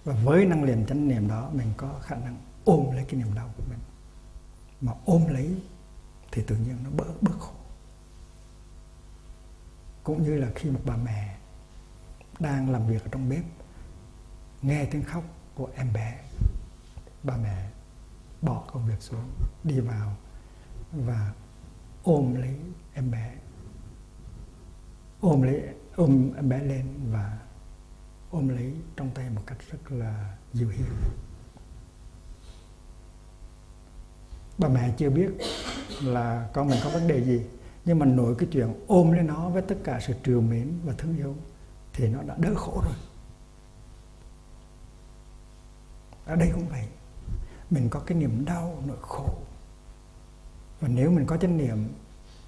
Và với năng lượng chánh niệm đó, mình có khả năng ôm lấy cái niềm đau của mình. Mà ôm lấy thì tự nhiên nó bớt bớt khổ. Cũng như là khi một bà mẹ đang làm việc ở trong bếp, nghe tiếng khóc của em bé. Bà mẹ bỏ công việc xuống, đi vào và ôm lấy em bé. Ôm lấy, ôm em bé lên và ôm lấy trong tay một cách rất là dịu hiền bà mẹ chưa biết là con mình có vấn đề gì, nhưng mà nổi cái chuyện ôm lấy nó với tất cả sự trìu mến và thương yêu thì nó đã đỡ khổ rồi. Ở đây cũng vậy. Mình có cái niềm đau nỗi khổ. Và nếu mình có chánh niệm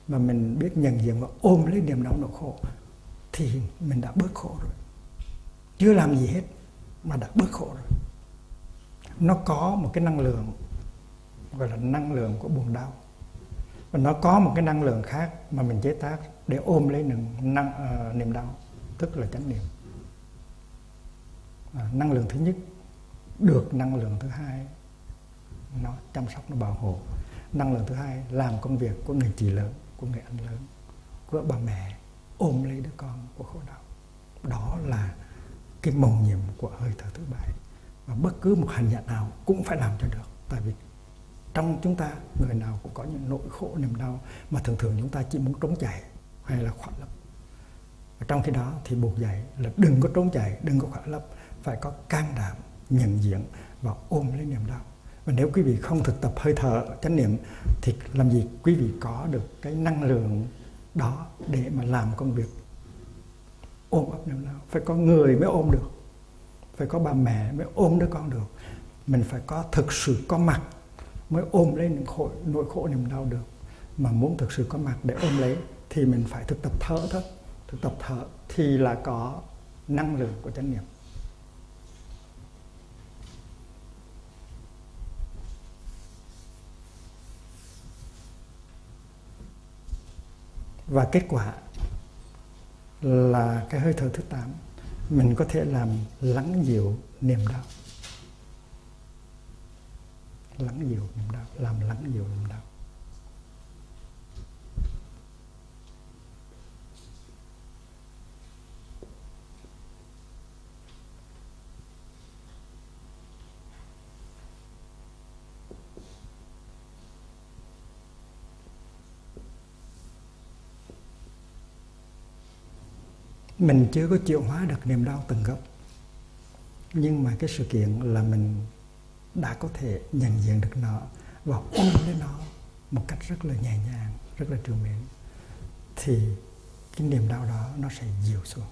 mà mình biết nhận diện và ôm lấy niềm đau nỗi khổ thì mình đã bớt khổ rồi. Chưa làm gì hết mà đã bớt khổ rồi. Nó có một cái năng lượng gọi là năng lượng của buồn đau. Và nó có một cái năng lượng khác mà mình chế tác để ôm lấy niềm, năng, uh, niềm đau tức là chánh niệm. À, năng lượng thứ nhất được năng lượng thứ hai, nó chăm sóc, nó bảo hộ. Năng lượng thứ hai, làm công việc của người chị lớn, của người anh lớn, của bà mẹ, ôm lấy đứa con của khổ đau. Đó là cái mầu nhiệm của hơi thở thứ bảy. Và bất cứ một hành giả nào cũng phải làm cho được. Tại vì trong chúng ta, người nào cũng có những nỗi khổ, niềm đau mà thường thường chúng ta chỉ muốn trốn chạy hay là khỏa lấp. Và trong khi đó thì buộc dạy là đừng có trốn chạy, đừng có khỏa lấp, phải có can đảm nhận diện và ôm lấy niềm đau. Và nếu quý vị không thực tập hơi thở chánh niệm thì làm gì quý vị có được cái năng lượng đó để mà làm công việc? Ôm ấp niềm đau. Phải có người mới ôm được. Phải có bà mẹ mới ôm đứa con được. Mình phải có thực sự có mặt mới ôm lấy những khổ, nỗi khổ niềm đau được. Mà muốn thực sự có mặt để ôm lấy thì mình phải thực tập thở thôi. Thực tập thở thì là có năng lượng của chánh niệm. Và kết quả là cái hơi thở thứ tám, mình có thể làm lắng dịu niềm đau. Lắng dịu niềm đau, làm lắng dịu niềm đau. Mình chưa có chịu hóa được niềm đau từng gốc. Nhưng mà cái sự kiện là mình đã có thể nhận diện được nó và ôm lấy nó một cách rất là nhẹ nhàng, rất là trường mến, thì cái niềm đau đó nó sẽ dịu xuống.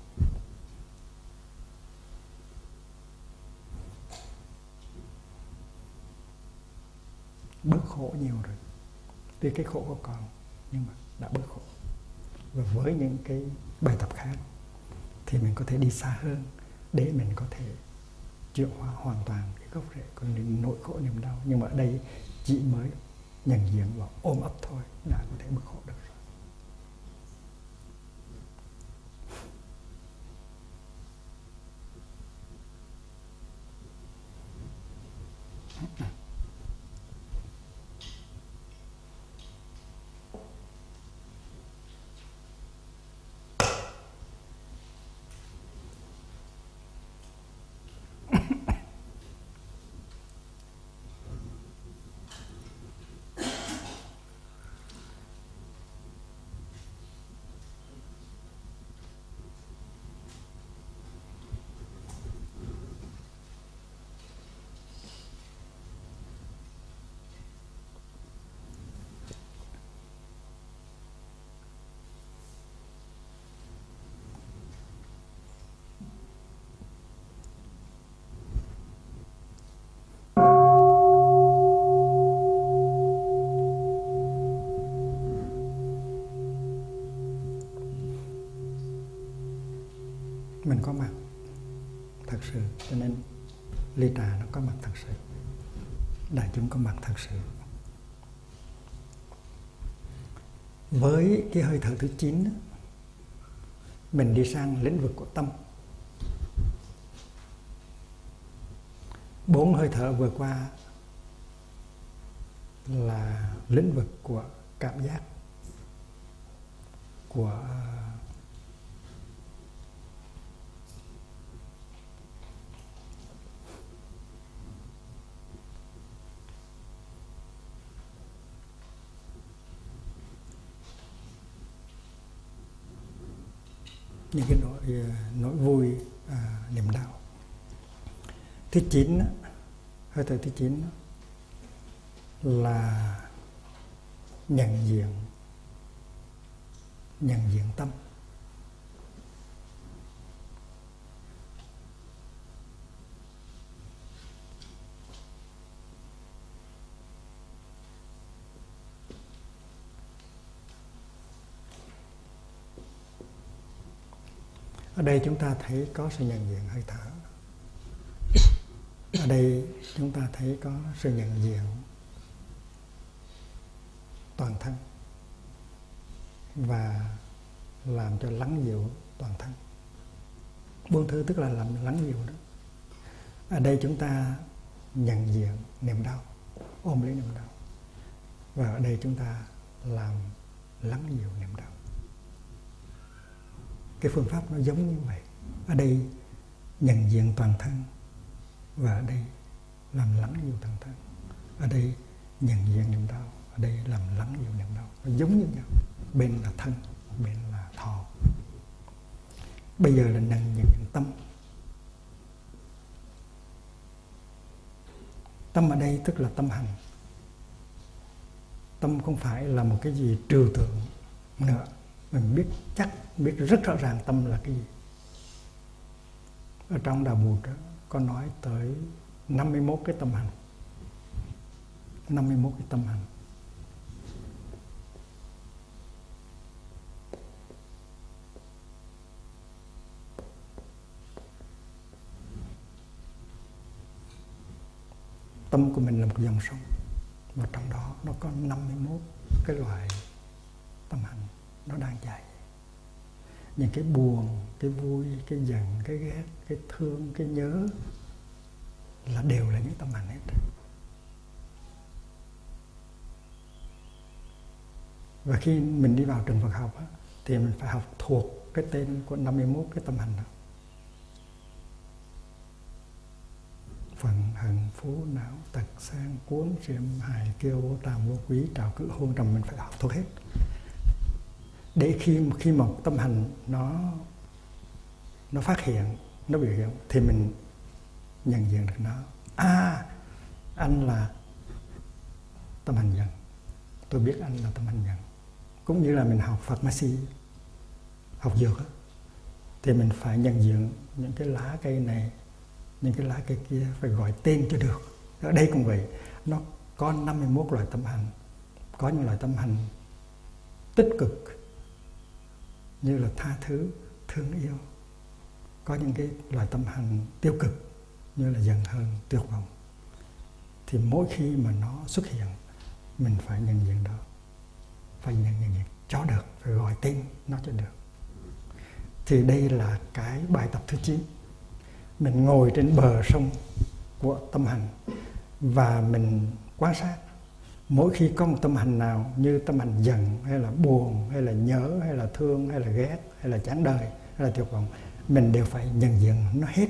Bớt khổ nhiều rồi. Tuy cái khổ của con, nhưng mà đã bớt khổ. Và với những cái bài tập khác thì mình có thể đi xa hơn để mình có thể chữa hóa hoàn toàn cái gốc rễ của những nỗi khổ niềm đau. Nhưng mà ở đây chỉ mới nhận diện và ôm ấp thôi đã có thể bớt khổ được. Mình có mặt thật sự. Cho nên ly trà nó có mặt thật sự. Đại chúng có mặt thật sự. Với cái hơi thở thứ chín mình đi sang lĩnh vực của tâm. Bốn hơi thở vừa qua là lĩnh vực của cảm giác của những cái nỗi ờ, nỗi vui à, niềm đau. Thứ chín hơi thở thứ chín là nhận diện nhận diện tâm. Đây chúng ta thấy có sự nhận diện hơi thở. Ở đây chúng ta thấy có sự nhận diện toàn thân và làm cho lắng dịu toàn thân. Buông thư tức là làm lắng dịu đó. Ở đây chúng ta nhận diện niềm đau, ôm lấy niềm đau. Và ở đây chúng ta làm lắng dịu niềm đau cái phương pháp nó giống như vậy. Ở đây nhận diện toàn thân và ở đây làm lắng nhiều toàn thân. Ở đây nhận diện niềm đau, ở đây làm lắng nhiều niềm đau. Nó giống như nhau. Bên là thân, bên là thọ. Bây giờ là nhận diện tâm. Tâm ở đây tức là tâm hành. Tâm không phải là một cái gì trừu tượng nữa mình biết chắc, biết rất rõ ràng tâm là cái gì. Ở trong đạo bụt có nói tới 51 cái tâm hành. 51 cái tâm hành. Tâm của mình là một dòng sông và trong đó nó có 51 cái loại tâm hành nó đang chạy. Những cái buồn cái vui cái giận cái ghét cái thương cái nhớ là đều là những tâm hành hết. Và khi mình đi vào trường Phật học á, thì mình phải học thuộc cái tên của 51 cái tâm hành đó. Phần hận phú não tật sang cuốn xiêm hài kêu vô tàm vô quý trào cử hôn trầm mình phải học thuộc hết để khi khi một tâm hành nó nó phát hiện nó biểu hiện thì mình nhận diện được nó. À anh là tâm hành nhận tôi biết anh là tâm hành nhận cũng như là mình học Phật Masi học dược đó, thì mình phải nhận diện những cái lá cây này những cái lá cây kia phải gọi tên cho được. Ở đây cũng vậy. Nó có 51 loại tâm hành có những loại tâm hành tích cực như là tha thứ, thương yêu. Có những cái loại tâm hành tiêu cực, như là giận hờn, tuyệt vọng. Thì mỗi khi mà nó xuất hiện, mình phải nhận diện đó. Phải nhận diện cho được, phải gọi tên nó cho được. Thì đây là cái bài tập thứ 9 mình ngồi trên bờ sông của tâm hành và mình quan sát mỗi khi có một tâm hành nào như tâm hành giận, hay là buồn, hay là nhớ, hay là thương, hay là ghét, hay là chán đời, hay là tuyệt vọng, mình đều phải nhận diện nó hết.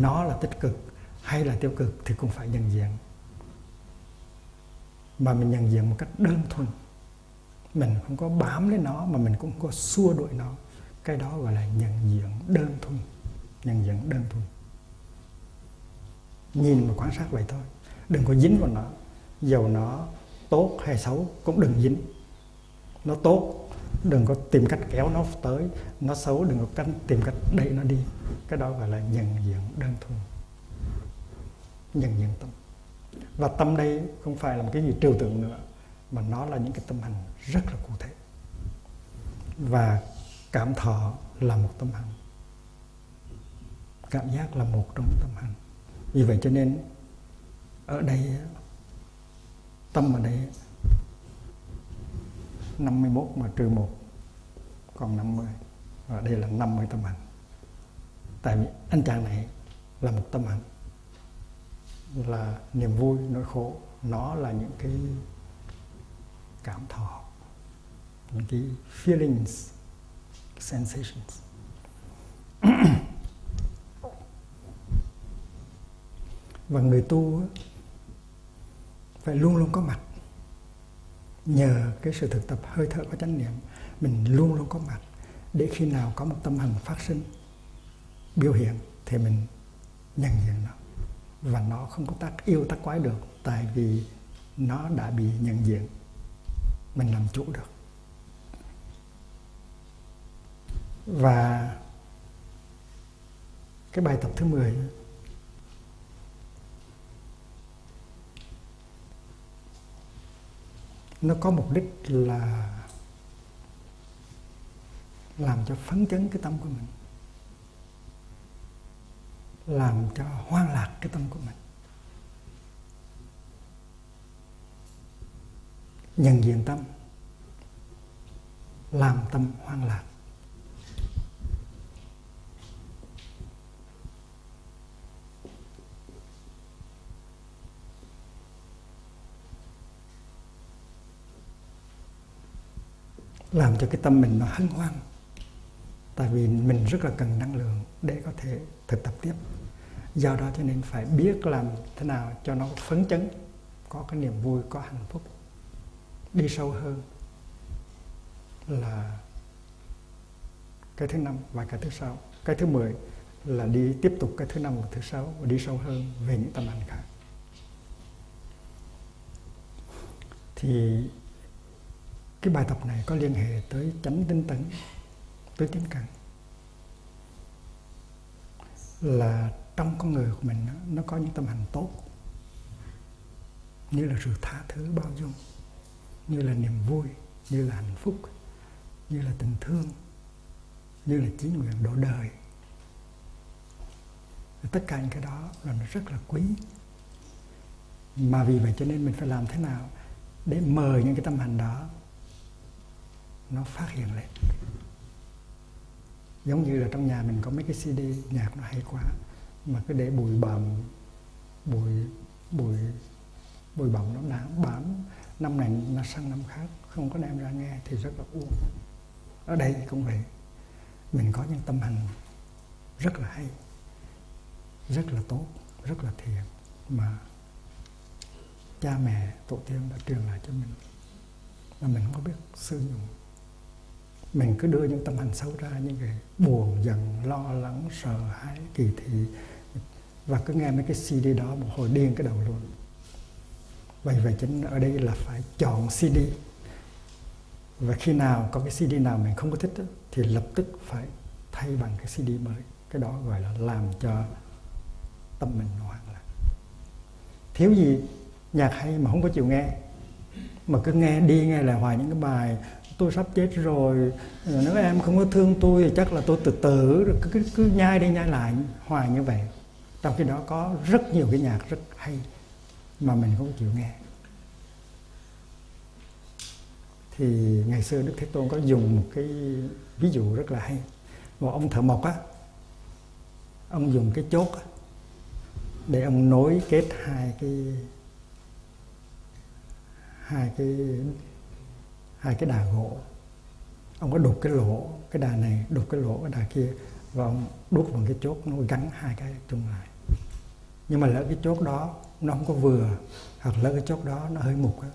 Nó là tích cực hay là tiêu cực thì cũng phải nhận diện. Mà mình nhận diện một cách đơn thuần. Mình không có bám lấy nó mà mình cũng không có xua đuổi nó. Cái đó gọi là nhận diện đơn thuần. Nhận diện đơn thuần. Nhìn và quan sát vậy thôi. Đừng có dính vào nó, dầu nó tốt hay xấu cũng đừng dính. Nó tốt, đừng có tìm cách kéo nó tới. Nó xấu, đừng có cách tìm cách đẩy nó đi. Cái đó gọi là nhận diện đơn thuần. Nhận diện tâm. Và tâm đây không phải là một cái gì trừu tượng nữa, mà nó là những cái tâm hành rất là cụ thể. Và cảm thọ là một tâm hành. Cảm giác là một trong tâm hành. Vì vậy cho nên, ở đây tâm ở đây 51 mà trừ 1 còn 50 và đây là 50 tâm hạnh. Tại vì anh chàng này là một tâm hạnh, là niềm vui, nỗi khổ. Nó là những cái cảm thọ, những cái feelings, sensations. <coughs> Và người tu phải luôn luôn có mặt. Nhờ cái sự thực tập hơi thở có chánh niệm, mình luôn luôn có mặt để khi nào có một tâm hành phát sinh, biểu hiện thì mình nhận diện nó. Và nó không có tác yêu tác quái được, tại vì nó đã bị nhận diện. Mình làm chủ được. Và cái bài tập thứ 10 nó có mục đích là làm cho phấn chấn cái tâm của mình. Làm cho hoang lạc cái tâm của mình. Nhận diện tâm, làm tâm hoang lạc. Làm cho cái tâm mình nó hân hoan. Tại vì mình rất là cần năng lượng để có thể thực tập tiếp. Do đó cho nên phải biết làm thế nào cho nó phấn chấn, có cái niềm vui, có hạnh phúc. Đi sâu hơn là cái thứ năm và cái thứ sáu. Cái thứ mười là đi tiếp tục cái thứ năm và thứ sáu và đi sâu hơn về những tâm hành khác. Thì cái bài tập này có liên hệ tới chánh tinh tấn, tới tiến cần là trong con người của mình nó có những tâm hành tốt, như là sự tha thứ, bao dung, như là niềm vui, như là hạnh phúc, như là tình thương, như là chí nguyện độ đời. Tất cả những cái đó là nó rất là quý. Mà vì vậy cho nên mình phải làm thế nào để mời những cái tâm hành đó nó phát hiện lên giống như là trong nhà mình có mấy cái CD nhạc nó hay quá, mà cứ để bụi bặm, bụi bụi bụi bặm nó nám bám, năm này nó sang năm khác, không có đem ra nghe thì rất là uổng. Ở đây cũng vậy. Mình có những tâm hành rất là hay, rất là tốt, rất là thiện mà cha mẹ tổ tiên đã truyền lại cho mình, mà mình không có biết sử dụng mình cứ đưa những tâm hành xấu ra, những cái buồn, giận, lo lắng, sợ hãi, kỳ thị. Và cứ nghe mấy cái CD đó một hồi điên cái đầu luôn. Vậy vậy chính ở đây là phải chọn CD và khi nào có cái CD nào mình không có thích thì lập tức phải thay bằng cái CD mới. Cái đó gọi là làm cho tâm mình hoang lạc. Thiếu gì nhạc hay mà không có chịu nghe, mà cứ nghe đi nghe lại hoài những cái bài tôi sắp chết rồi. Ờ, nếu em không có thương tôi thì chắc là tôi tự tử rồi cứ, cứ, cứ nhai đi nhai lại hoài như vậy. Trong khi đó có rất nhiều cái nhạc rất hay mà mình không chịu nghe. Thì ngày xưa đức thế tôn có dùng một cái ví dụ rất là hay. Một ông thợ mộc á ông dùng cái chốt á, để ông nối kết hai cái hai cái hai cái đà gỗ ông có đục cái lỗ cái đà này đục cái lỗ cái đà kia và ông đút bằng cái chốt nó gắn hai cái chung lại. Nhưng mà lỡ cái chốt đó nó không có vừa hoặc lỡ cái chốt đó nó hơi mục á,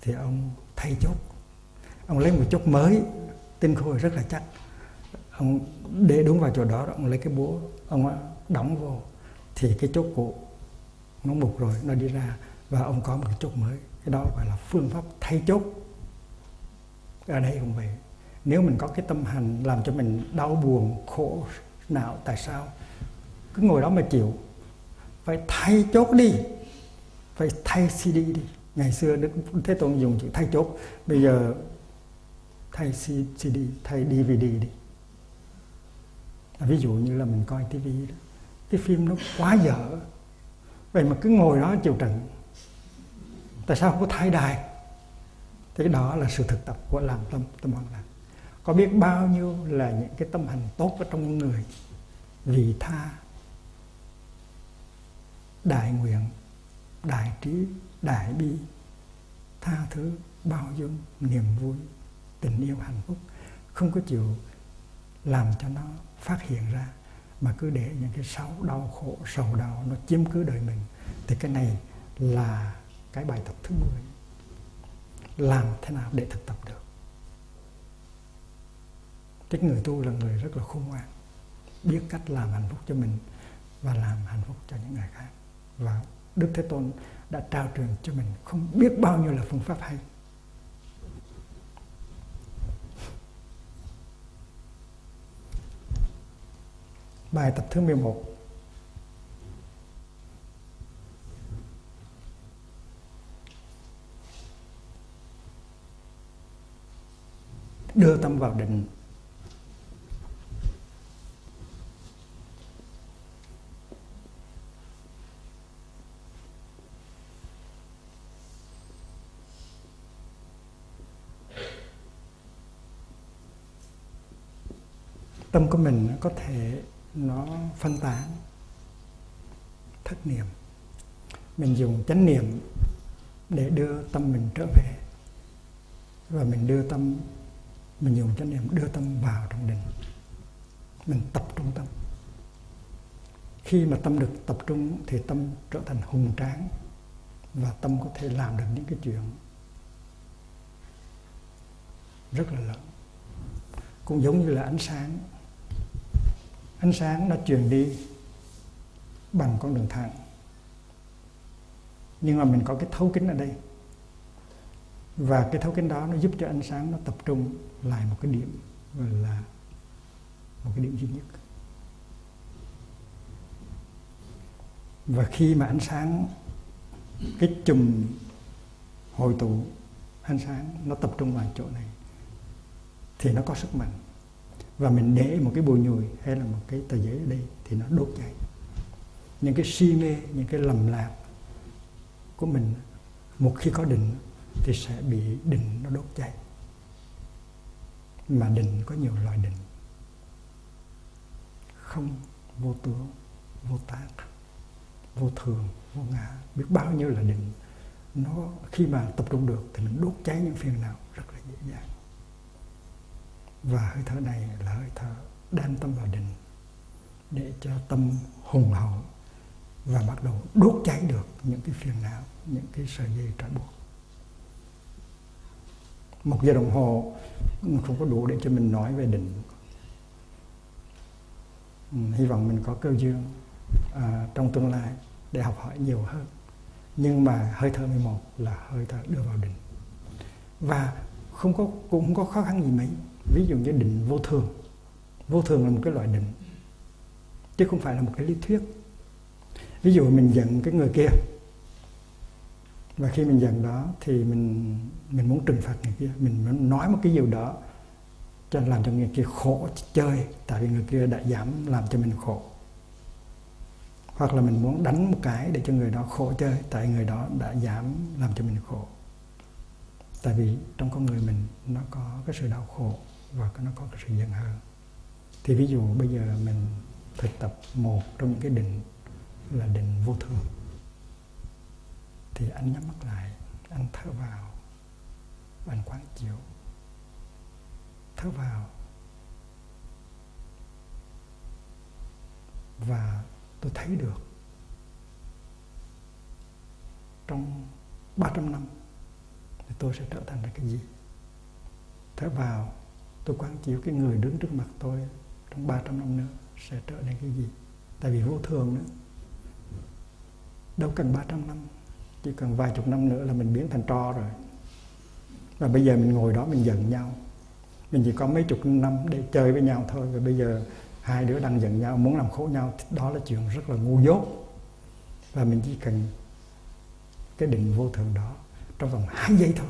thì ông thay chốt. Ông lấy một chốt mới tinh khôi rất là chắc. Ông để đúng vào chỗ đó ông lấy cái búa ông đóng vô thì cái chốt cũ nó mục rồi nó đi ra và ông có một cái chốt mới. Cái đó gọi là phương pháp thay chốt ở đây cũng vậy nếu mình có cái tâm hành làm cho mình đau buồn, khổ não, tại sao? Cứ ngồi đó mà chịu. Phải thay chốt đi. Phải thay CD đi. Ngày xưa Đức Thế Tôn dùng chữ thay chốt. Bây giờ thay CD thay DVD đi. À, ví dụ như là mình coi TV đó. Cái phim nó quá dở. Vậy mà cứ ngồi đó chịu trận. Tại sao không có thay đài? Thế cái đó là sự thực tập của làm tâm tâm hoàn lạc. Có biết bao nhiêu là những cái tâm hành tốt ở trong người vị tha, đại nguyện, đại trí, đại bi, tha thứ bao dung, niềm vui, tình yêu hạnh phúc. Không có chịu làm cho nó phát hiện ra, mà cứ để những cái sáu đau khổ, sầu đau nó chiếm cứ đời mình. Thì cái này là cái bài tập thứ 10 làm thế nào để thực tập được. Cái người tu là người rất là khôn ngoan, biết cách làm hạnh phúc cho mình và làm hạnh phúc cho những người khác. Và Đức Thế Tôn đã trao truyền cho mình không biết bao nhiêu là phương pháp hay. Bài tập thứ 11 Đưa tâm vào định. Tâm của mình có thể nó phân tán, thất niệm. Mình dùng chánh niệm để đưa tâm mình trở về. Và mình đưa tâm mình dùng chánh niệm đưa tâm vào trong định. Mình tập trung tâm. Khi mà tâm được tập trung thì tâm trở thành hùng tráng và tâm có thể làm được những cái chuyện rất là lớn. Cũng giống như là ánh sáng. Ánh sáng nó truyền đi bằng con đường thẳng nhưng mà mình có cái thấu kính ở đây. Và cái thấu kính đó nó giúp cho ánh sáng nó tập trung lại một cái điểm gọi là một cái điểm duy nhất. Và khi mà ánh sáng, cái chùm hội tụ ánh sáng nó tập trung vào chỗ này, thì nó có sức mạnh. Và mình để một cái bùi nhùi hay là một cái tờ giấy ở đây thì nó đốt cháy. Những cái si mê, những cái lầm lạc của mình, một khi có định thì sẽ bị định nó đốt cháy mà định có nhiều loại định không, vô tướng, vô tác vô thường, vô ngã. Biết bao nhiêu là định nó khi mà tập trung được thì mình đốt cháy những phiền não rất là dễ dàng. Và hơi thở này là hơi thở đem tâm vào định để cho tâm hùng hậu và bắt đầu đốt cháy được những cái phiền não, những cái sợi dây trói buộc một giờ đồng hồ không có đủ để cho mình nói về định. Ừ, hy vọng mình có cơ duyên à, trong tương lai để học hỏi nhiều hơn. Nhưng mà hơi thở 11 là hơi thở đưa vào định. Và không có cũng không có khó khăn gì mấy. Ví dụ như định vô thường. Vô thường là một cái loại định chứ không phải là một cái lý thuyết. Ví dụ mình giận cái người kia và khi mình giận đó thì mình mình muốn trừng phạt người kia. Mình muốn nói một cái điều đó cho làm cho người kia khổ chơi, tại vì người kia đã dám làm cho mình khổ. Hoặc là mình muốn đánh một cái để cho người đó khổ chơi, tại người đó đã dám làm cho mình khổ. Tại vì trong con người mình nó có cái sự đau khổ và nó có cái sự giận hờn. Thì ví dụ bây giờ mình thực tập một trong những cái định là định vô thường thì anh nhắm mắt lại, anh thở vào. Và anh quán chiếu. Thở vào. Và tôi thấy được trong 300 năm thì tôi sẽ trở thành là cái gì? Thở vào, tôi quán chiếu cái người đứng trước mặt tôi trong 300 năm nữa sẽ trở nên cái gì? Tại vì vô thường nữa. Đâu cần 300 năm chỉ cần vài chục năm nữa là mình biến thành tro rồi. Và bây giờ mình ngồi đó mình giận nhau. Mình chỉ có mấy chục năm để chơi với nhau thôi. Và bây giờ hai đứa đang giận nhau, muốn làm khổ nhau đó là chuyện rất là ngu dốt. Và mình chỉ cần cái định vô thường đó trong vòng hai giây thôi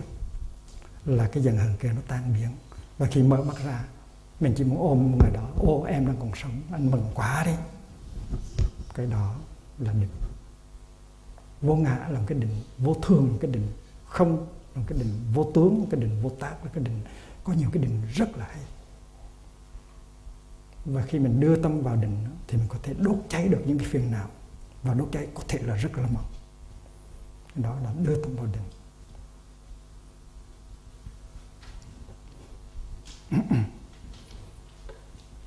là cái giận hờn kia nó tan biến. Và khi mở mắt ra, mình chỉ muốn ôm người đó. Ô, em đang còn sống, anh mừng quá đi cái đó là định vô ngã là một cái định, vô thường là một cái định, không là một cái định, vô tướng một cái định, vô tác là cái định. Có nhiều cái định rất là hay. Và khi mình đưa tâm vào định thì mình có thể đốt cháy được những cái phiền não. Và đốt cháy có thể là rất là mỏng. Đó là đưa tâm vào định. <coughs>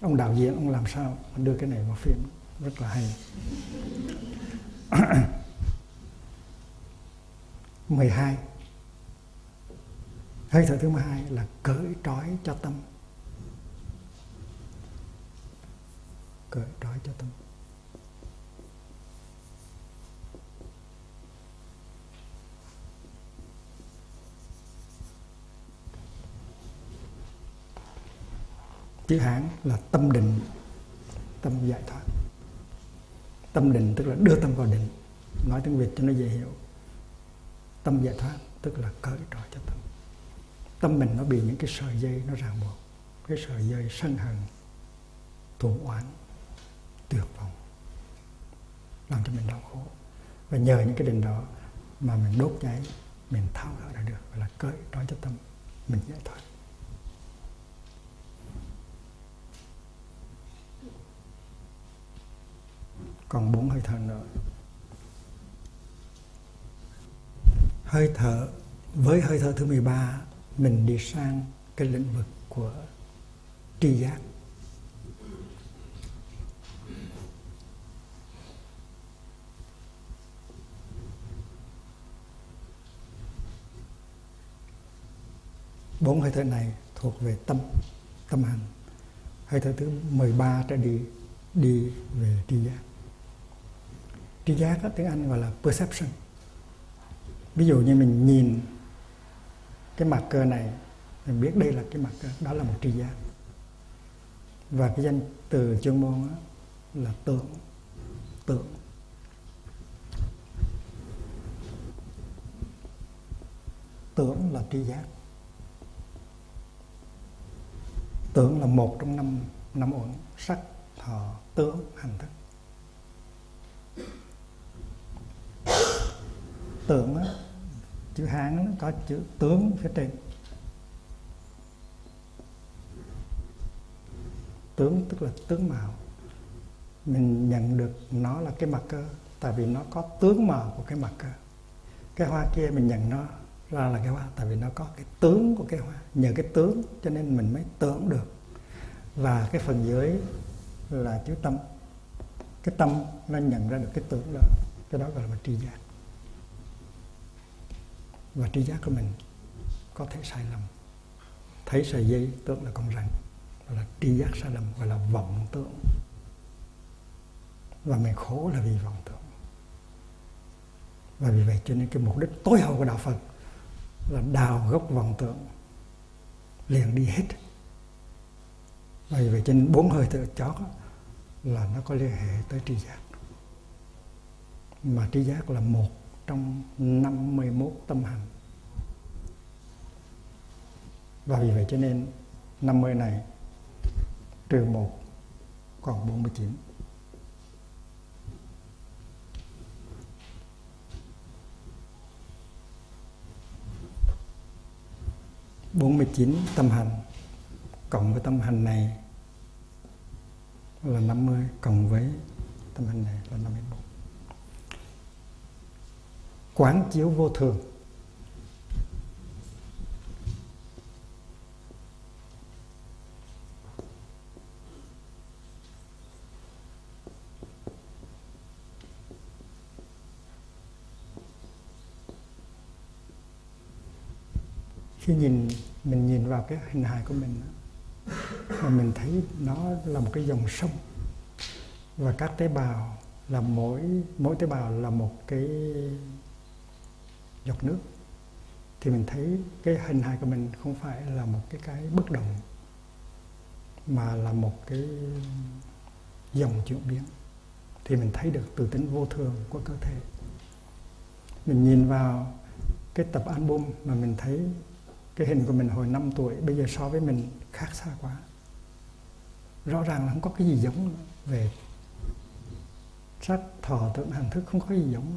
Ông đạo diễn, ông làm sao đưa cái này vào phim? Rất là hay. <coughs> 12 hơi thở thứ 12 là cởi trói cho tâm. Cởi trói cho tâm. Chữ hán là tâm định, tâm giải thoát. Tâm định tức là đưa tâm vào định. Nói tiếng việt cho nó dễ hiểu tâm giải thoát, tức là cởi trói cho tâm. Tâm mình nó bị những cái sợi dây nó ràng buộc, cái sợi dây sân hận, thù oán, tuyệt vọng, làm cho mình đau khổ. Và nhờ những cái định đó mà mình đốt cháy, mình tháo gỡ ra được, gọi là cởi trói cho tâm, mình giải thoát. Còn bốn hơi thở nữa. Hơi thở với hơi thở thứ 13 mình đi sang cái lĩnh vực của tri giác. Bốn hơi thở này thuộc về tâm tâm hành. Hơi thở thứ 13 trở đi đi về tri giác. Tri giác đó, tiếng Anh gọi là perception ví dụ như mình nhìn cái mặt cơ này mình biết đây là cái mặt cơ đó là một tri giác. Và cái danh từ chuyên môn đó là tượng tượng. Tưởng là tri giác. Tưởng là một trong năm năm uẩn sắc thọ tưởng hành thức. Tượng á, chữ hán nó có chữ tướng phía trên. Tướng tức là tướng mạo. Mình nhận được nó là cái mặt cơ, tại vì nó có tướng màu của cái mặt cơ. Cái hoa kia mình nhận nó ra là cái hoa, tại vì nó có cái tướng của cái hoa. Nhờ cái tướng cho nên mình mới tưởng được. Và cái phần dưới là chữ tâm. Cái tâm nó nhận ra được cái tưởng đó. Cái đó gọi là tri giác và tri giác của mình có thể sai lầm. Thấy sợi dây tưởng là con rắn đó là tri giác sai lầm gọi là vọng tưởng. Và mình khổ là vì vọng tưởng. Và vì vậy cho nên cái mục đích tối hậu của đạo Phật là đào gốc vọng tưởng, liền đi hết. Và vì vậy cho nên bốn hơi thở chót là nó có liên hệ tới tri giác. Mà tri giác là một trong 51 tâm hành. Và vì vậy cho nên 50 này trừ 1 còn 49 49 tâm hành cộng với tâm hành này là 50 cộng với tâm hành này là 51 quán chiếu vô thường. Khi nhìn, mình nhìn vào cái hình hài của mình mà mình thấy nó là một cái dòng sông. Và các tế bào là mỗi mỗi tế bào là một cái giọt nước, thì mình thấy cái hình hài của mình không phải là một cái cái bất động, mà là một cái dòng chuyển biến. Thì mình thấy được từ tính vô thường của cơ thể. Mình nhìn vào cái tập album mà mình thấy cái hình của mình hồi 5 tuổi, bây giờ so với mình khác xa quá. Rõ ràng là không có cái gì giống về sắc thọ tưởng hành thức không có gì giống.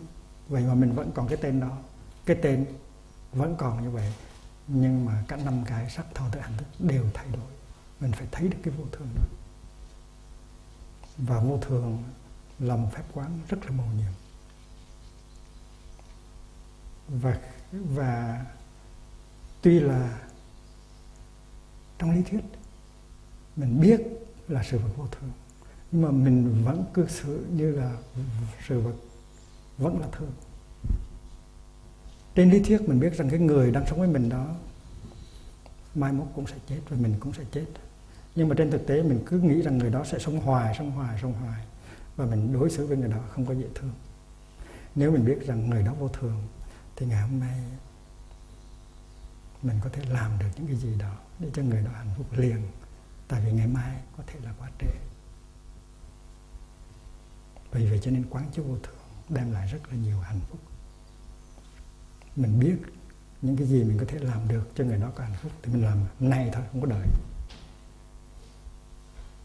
Vậy mà mình vẫn còn cái tên đó cái tên vẫn còn như vậy, nhưng mà cả năm cái sắc thọ tưởng hành thức đều thay đổi. Mình phải thấy được cái vô thường đó. Và vô thường là một phép quán rất là màu nhiệm. Và và tuy là trong lý thuyết, mình biết là sự vật vô thường, nhưng mà mình vẫn cư xử như là sự vật vẫn là thường trên lý thuyết mình biết rằng cái người đang sống với mình đó, mai mốt cũng sẽ chết và mình cũng sẽ chết. Nhưng mà trên thực tế mình cứ nghĩ rằng người đó sẽ sống hoài sống hoài sống hoài và mình đối xử với người đó không có dễ thương. Nếu mình biết rằng người đó vô thường, thì ngày hôm nay mình có thể làm được những cái gì đó để cho người đó hạnh phúc liền. Tại vì ngày mai có thể là quá trễ. Vì vậy cho nên quán chiếu vô thường đem lại rất là nhiều hạnh phúc mình biết những cái gì mình có thể làm được cho người đó có hạnh phúc thì mình làm nay thôi, không có đợi.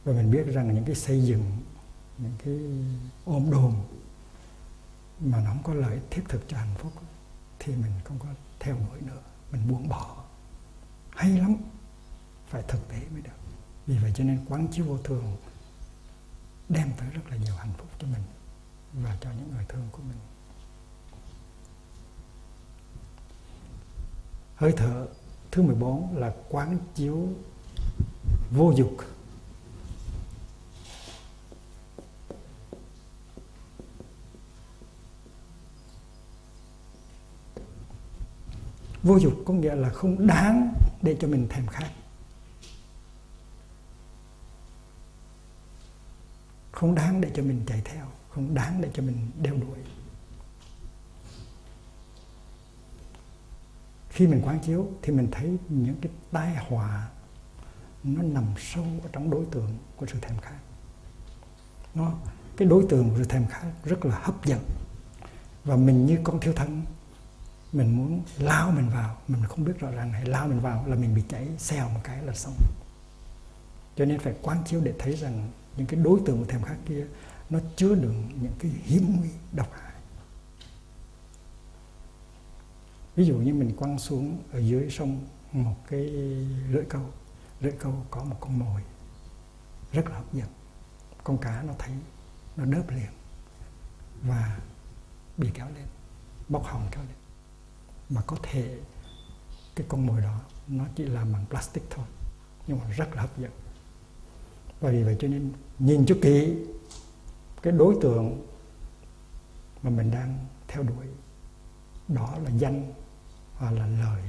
Và mình biết rằng những cái xây dựng, những cái ôm đồm mà nó không có lợi thiết thực cho hạnh phúc thì mình không có theo đuổi nữa. Mình buông bỏ. Hay lắm. Phải thực tế mới được. Vì vậy cho nên quán chiếu vô thường đem tới rất là nhiều hạnh phúc cho mình và cho những người thương của mình. Hơi thở thứ 14 là quán chiếu vô dục. Vô dục có nghĩa là không đáng để cho mình thèm khát. Không đáng để cho mình chạy theo, không đáng để cho mình đeo đuổi. Khi mình quán chiếu thì mình thấy những cái tai họa nó nằm sâu ở trong đối tượng của sự thèm khát. Nó, cái đối tượng của sự thèm khát rất là hấp dẫn. Và mình như con thiêu thân, mình muốn lao mình vào, mình không biết rõ ràng hay lao mình vào là mình bị cháy xèo một cái là xong. Cho nên phải quán chiếu để thấy rằng những cái đối tượng của thèm khát kia nó chứa đựng những cái hiểm nguy độc hại. Ví dụ như mình quăng xuống ở dưới sông một cái lưỡi câu lưỡi câu có một con mồi, rất là hấp dẫn. Con cá nó thấy, nó đớp liền và bị kéo lên bóc hồng kéo lên. Mà có thể cái con mồi đó nó chỉ làm bằng plastic thôi, nhưng mà rất là hấp dẫn. Và vì vậy cho nên nhìn cho kỹ cái đối tượng mà mình đang theo đuổi, đó là danh hoặc là lời,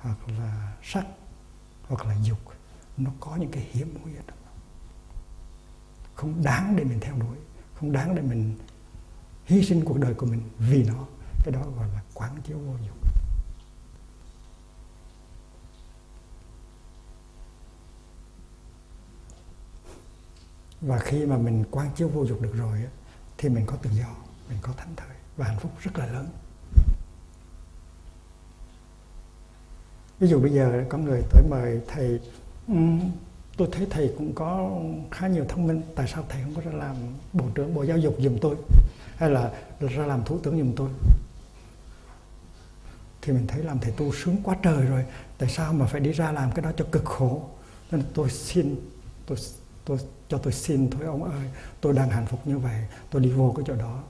hoặc là sắc hoặc là dục, nó có những cái hiểm nguy ở đó. Không đáng để mình theo đuổi, không đáng để mình hy sinh cuộc đời của mình vì nó. Cái đó gọi là quán chiếu vô dục. Và khi mà mình quan chiếu vô dục được rồi thì mình có tự do, mình có thánh thời và hạnh phúc rất là lớn. Ví dụ bây giờ có người tới mời thầy um, tôi thấy thầy cũng có khá nhiều thông minh. Tại sao thầy không có ra làm bộ trưởng bộ giáo dục giùm tôi? Hay là ra làm thủ tướng giùm tôi? Thì mình thấy làm thầy tu sướng quá trời rồi. Tại sao mà phải đi ra làm cái đó cho cực khổ? Nên tôi xin tôi tôi cho tôi xin thôi ông ơi. Tôi đang hạnh phúc như vậy tôi đi vô cái chỗ đó.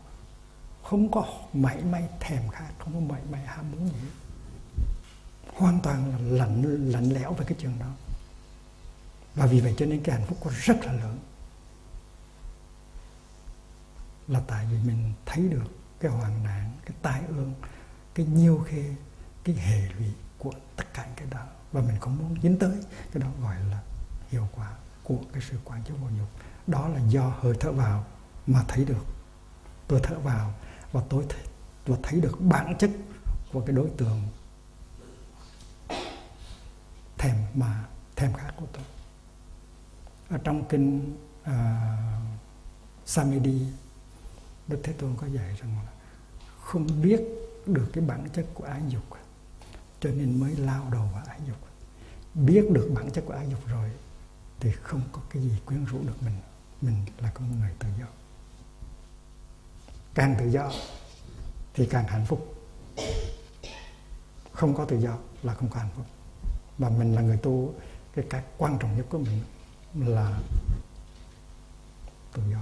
Không có mảy may thèm khát không có mảy may ham muốn gì hoàn toàn là lạnh lạnh lẽo về cái chuyện đó. Và vì vậy cho nên cái hạnh phúc của rất là lớn. Là tại vì mình thấy được cái hoàn nạn cái tai ương cái nhiêu khê cái hệ lụy của tất cả cái đó. Và mình không muốn dính tới cái đó gọi là hiệu quả của cái sự quan chiếu vô nhục. Đó là do hơi thở vào mà thấy được. Tôi thở vào và tôi thấy, tôi thấy được bản chất của cái đối tượng thèm mà thèm khát của tôi. Ở trong kinh uh, Samedi Đức Thế Tôn có dạy rằng là không biết được cái bản chất của ái dục cho nên mới lao đầu vào ái dục. Biết được bản chất của ái dục rồi thì không có cái gì quyến rũ được mình. Mình là con người tự do. Càng tự do thì càng hạnh phúc. Không có tự do là không có hạnh phúc và mình là người tu, cái cái quan trọng nhất của mình là tự do.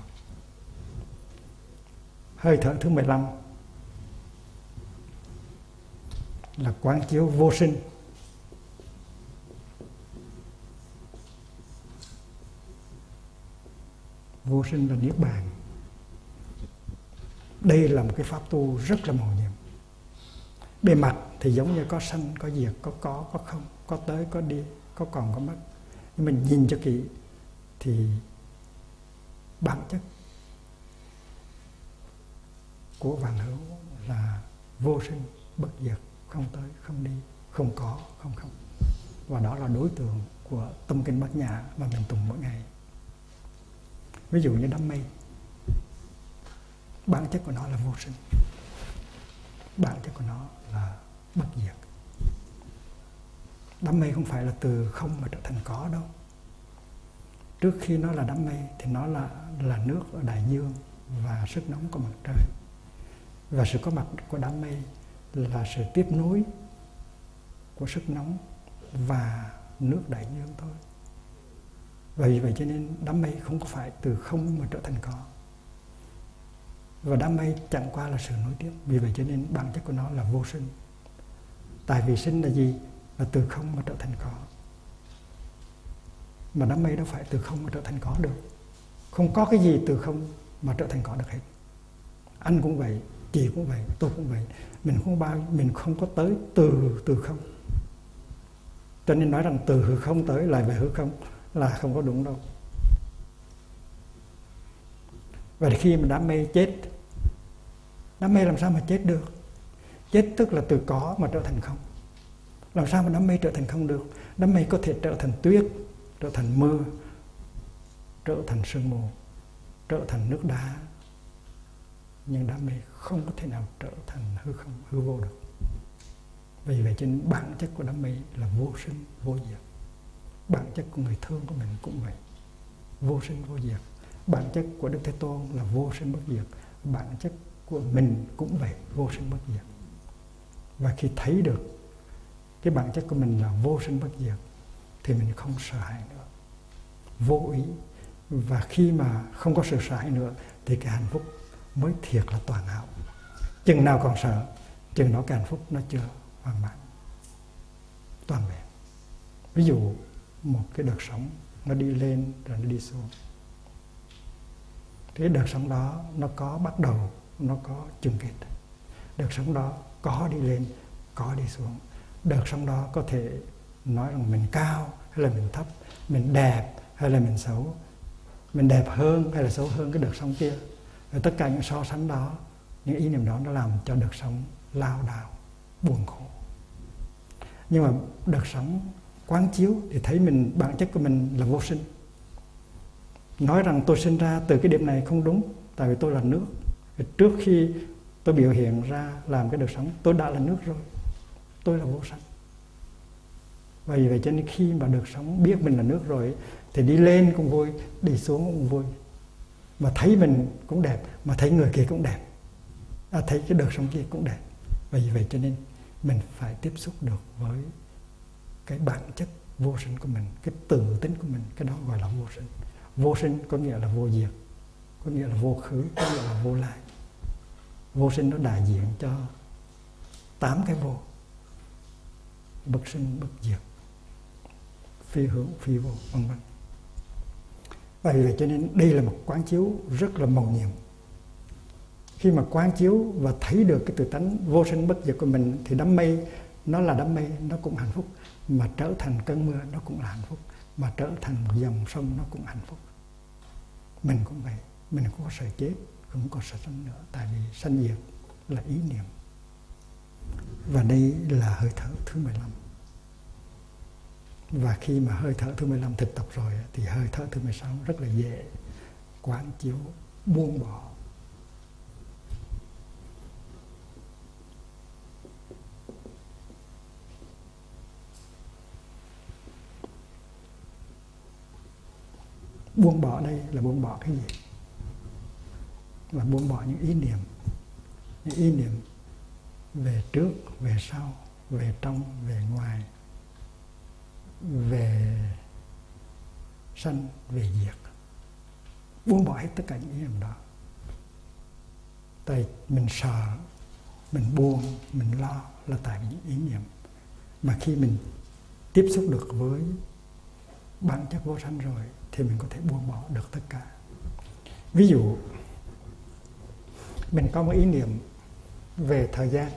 Hơi thở thứ 15 là quán chiếu vô sinh. Vô sinh là niết bàn. Đây là một cái pháp tu rất là màu nhiệm. Bề mặt thì giống như có sanh, có diệt, có có có không có tới, có đi, có còn, có mất. Nhưng mình nhìn cho kỹ thì bản chất của vạn hữu là vô sinh, bất diệt, không tới, không đi, không có, không không. Và đó là đối tượng của tâm kinh bát nhã mà mình tùng mỗi ngày. Ví dụ như đám mây, bản chất của nó là vô sinh, bản chất của nó là bất diệt đám mây không phải là từ không mà trở thành có đâu. Trước khi nó là đám mây thì nó là là nước ở đại dương và sức nóng của mặt trời. Và sự có mặt của đám mây là sự tiếp nối của sức nóng và nước đại dương thôi. Vì vậy cho nên đám mây không có phải từ không mà trở thành có. Và đám mây chẳng qua là sự nối tiếp. Vì vậy cho nên bản chất của nó là vô sinh. Tại vì sinh là gì? Là từ không mà trở thành có. Mà đám mây đâu phải từ không mà trở thành có được. Không có cái gì từ không mà trở thành có được hết. Anh cũng vậy, chị cũng vậy, tôi cũng vậy. Mình không bao, mình không có tới từ từ không. Cho nên nói rằng từ hư không tới lại về hư không là không có đúng đâu. Và khi mà đám mây chết, đám mây làm sao mà chết được? Chết tức là từ có mà trở thành không làm sao mà đám mây trở thành không được? Đám mây có thể trở thành tuyết, trở thành mưa, trở thành sương mù, trở thành nước đá. Nhưng đám mê không có thể nào trở thành hư không, hư vô được. Vì vậy trên bản chất của đám mê là vô sinh, vô diệt. Bản chất của người thương của mình cũng vậy. Vô sinh, vô diệt. Bản chất của đức thế tôn là vô sinh, bất diệt. Bản chất của mình cũng vậy, vô sinh, bất diệt. Và khi thấy được cái bản chất của mình là vô sinh bất diệt, thì mình không sợ hãi nữa. Vô ý. Và khi mà không có sự sợ hãi nữa, thì cái hạnh phúc mới thiệt là toàn hảo. Chừng nào còn sợ, chừng đó cái hạnh phúc nó chưa hoàn mãn toàn vẹn ví dụ, một cái đợt sống nó đi lên rồi nó đi xuống. Thế đợt sống đó nó có bắt đầu, nó có chừng kết đợt sống đó có đi lên, có đi xuống đợt sóng đó có thể nói rằng mình cao hay là mình thấp, mình đẹp hay là mình xấu, mình đẹp hơn hay là xấu hơn cái đợt sóng kia. Rồi tất cả những so sánh đó, những ý niệm đó nó làm cho đợt sống lao đao, buồn khổ. Nhưng mà đợt sống quán chiếu thì thấy mình, bản chất của mình là vô sinh. Nói rằng tôi sinh ra từ cái điểm này không đúng, tại vì tôi là nước. Trước khi tôi biểu hiện ra làm cái đợt sống, tôi đã là nước rồi tôi là vô sanh. Vì vậy cho nên khi mà được sống biết mình là nước rồi thì đi lên cũng vui đi xuống cũng vui. Mà thấy mình cũng đẹp mà thấy người kia cũng đẹp. À, thấy cái đời sống kia cũng đẹp. Vì vậy cho nên mình phải tiếp xúc được với cái bản chất vô sinh của mình cái tự tính của mình cái đó gọi là vô sinh vô sinh có nghĩa là vô diệt có nghĩa là vô khứ có nghĩa là vô lai. vô sinh nó đại diện cho tám cái vô bất sinh, bất diệt, phi hữu, phi vô, vân vân. Vậy vậy cho nên đây là một quán chiếu rất là màu nhiệm. Khi mà quán chiếu và thấy được cái tự tánh vô sinh bất diệt của mình thì đám mây, nó là đám mây, nó cũng hạnh phúc. Mà trở thành cơn mưa, nó cũng là hạnh phúc. Mà trở thành một dòng sông, nó cũng hạnh phúc. Mình cũng vậy. Mình không có sợ chết cũng có sợ sanh nữa. Tại vì sanh diệt là ý niệm và đây là hơi thở thứ 15 và khi mà hơi thở thứ 15 thực tập rồi, thì hơi thở thứ 16 rất là dễ quán chiếu, buông bỏ. Buông bỏ đây là buông bỏ cái gì? Là buông bỏ những ý niệm. Những ý niệm về trước, về sau, về trong, về ngoài, về sanh, về diệt. Buông bỏ hết tất cả những niệm đó. Tại mình sợ, mình buông mình lo là tại những ý niệm. Mà khi mình tiếp xúc được với bản chất vô sanh rồi, thì mình có thể buông bỏ được tất cả. Ví dụ, mình có một ý niệm về thời gian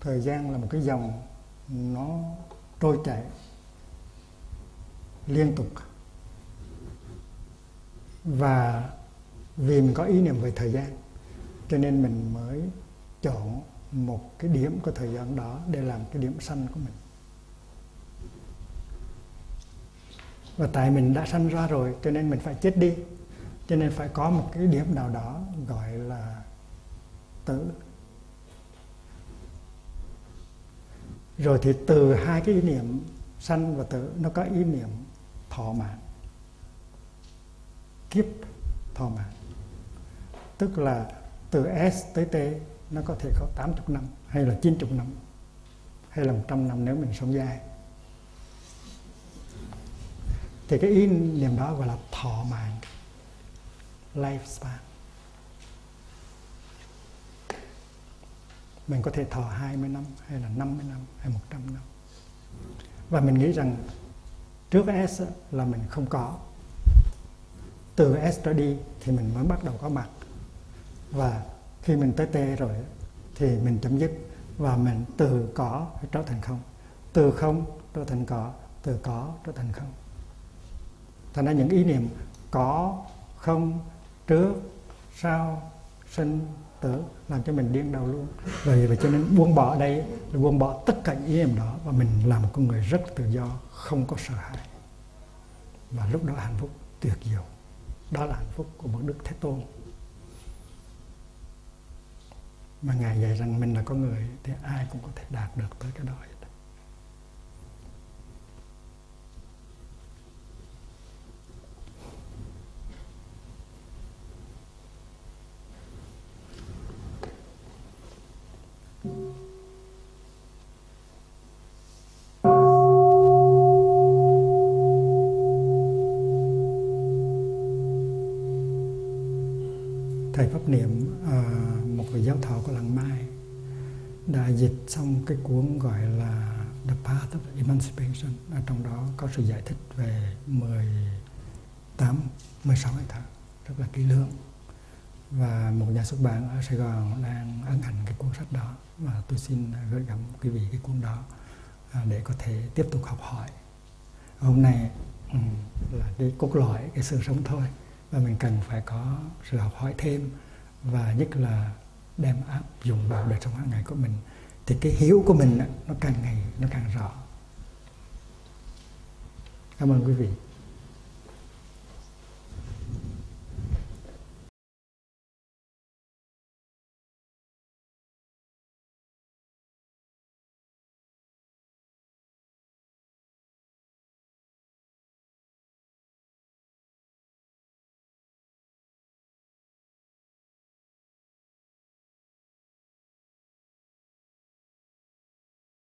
thời gian là một cái dòng nó trôi chảy liên tục. Và vì mình có ý niệm về thời gian, cho nên mình mới chọn một cái điểm của thời gian đó để làm cái điểm sanh của mình. Và tại mình đã sanh ra rồi, cho nên mình phải chết đi. Cho nên phải có một cái điểm nào đó gọi là tử. Rồi thì từ hai cái ý niệm sanh và tử, nó có ý niệm thọ mạng. Kiếp thọ mạng. Tức là từ S tới T, nó có thể có 80 năm, hay là 90 năm, hay là 100 năm nếu mình sống dài thì cái ý niệm đó gọi là thọ mạng, lifespan. Mình có thể thọ 20 năm hay là 50 năm hay 100 năm. Và mình nghĩ rằng trước S là mình không có. Từ S trở đi thì mình mới bắt đầu có mặt. Và khi mình tới T rồi thì mình chấm dứt. Và mình từ có trở thành không. Từ không trở thành có, từ có trở thành không. Thành ra những ý niệm có, không, trước, sau, sinh tử làm cho mình điên đầu luôn. Vậy và cho nên buông bỏ đây là buông bỏ tất cả những ý niệm đó và mình là một con người rất tự do, không có sợ hãi. Và lúc đó hạnh phúc tuyệt diệu. Đó là hạnh phúc của một đức thế tôn. Mà ngài dạy rằng mình là con người thì ai cũng có thể đạt được tới cái đó. Thầy pháp niệm à, một vị giáo thọ của làng mai đã dịch xong cái cuốn gọi là The Path of Emancipation. Ở trong đó có sự giải thích về 18 16 tháng rất là kỹ lưỡng và một nhà xuất bản ở Sài Gòn đang ấn hành cái cuốn sách đó. Và tôi xin gửi gắm quý vị cái cuốn đó à, để có thể tiếp tục học hỏi. Hôm nay ừ, là cái cốt lõi cái sự sống thôi. Và mình cần phải có sự học hỏi thêm. Và nhất là đem áp dụng vào đời sống hàng ngày của mình. Thì cái hiểu của mình nó càng ngày nó càng rõ. Cảm ơn quý vị.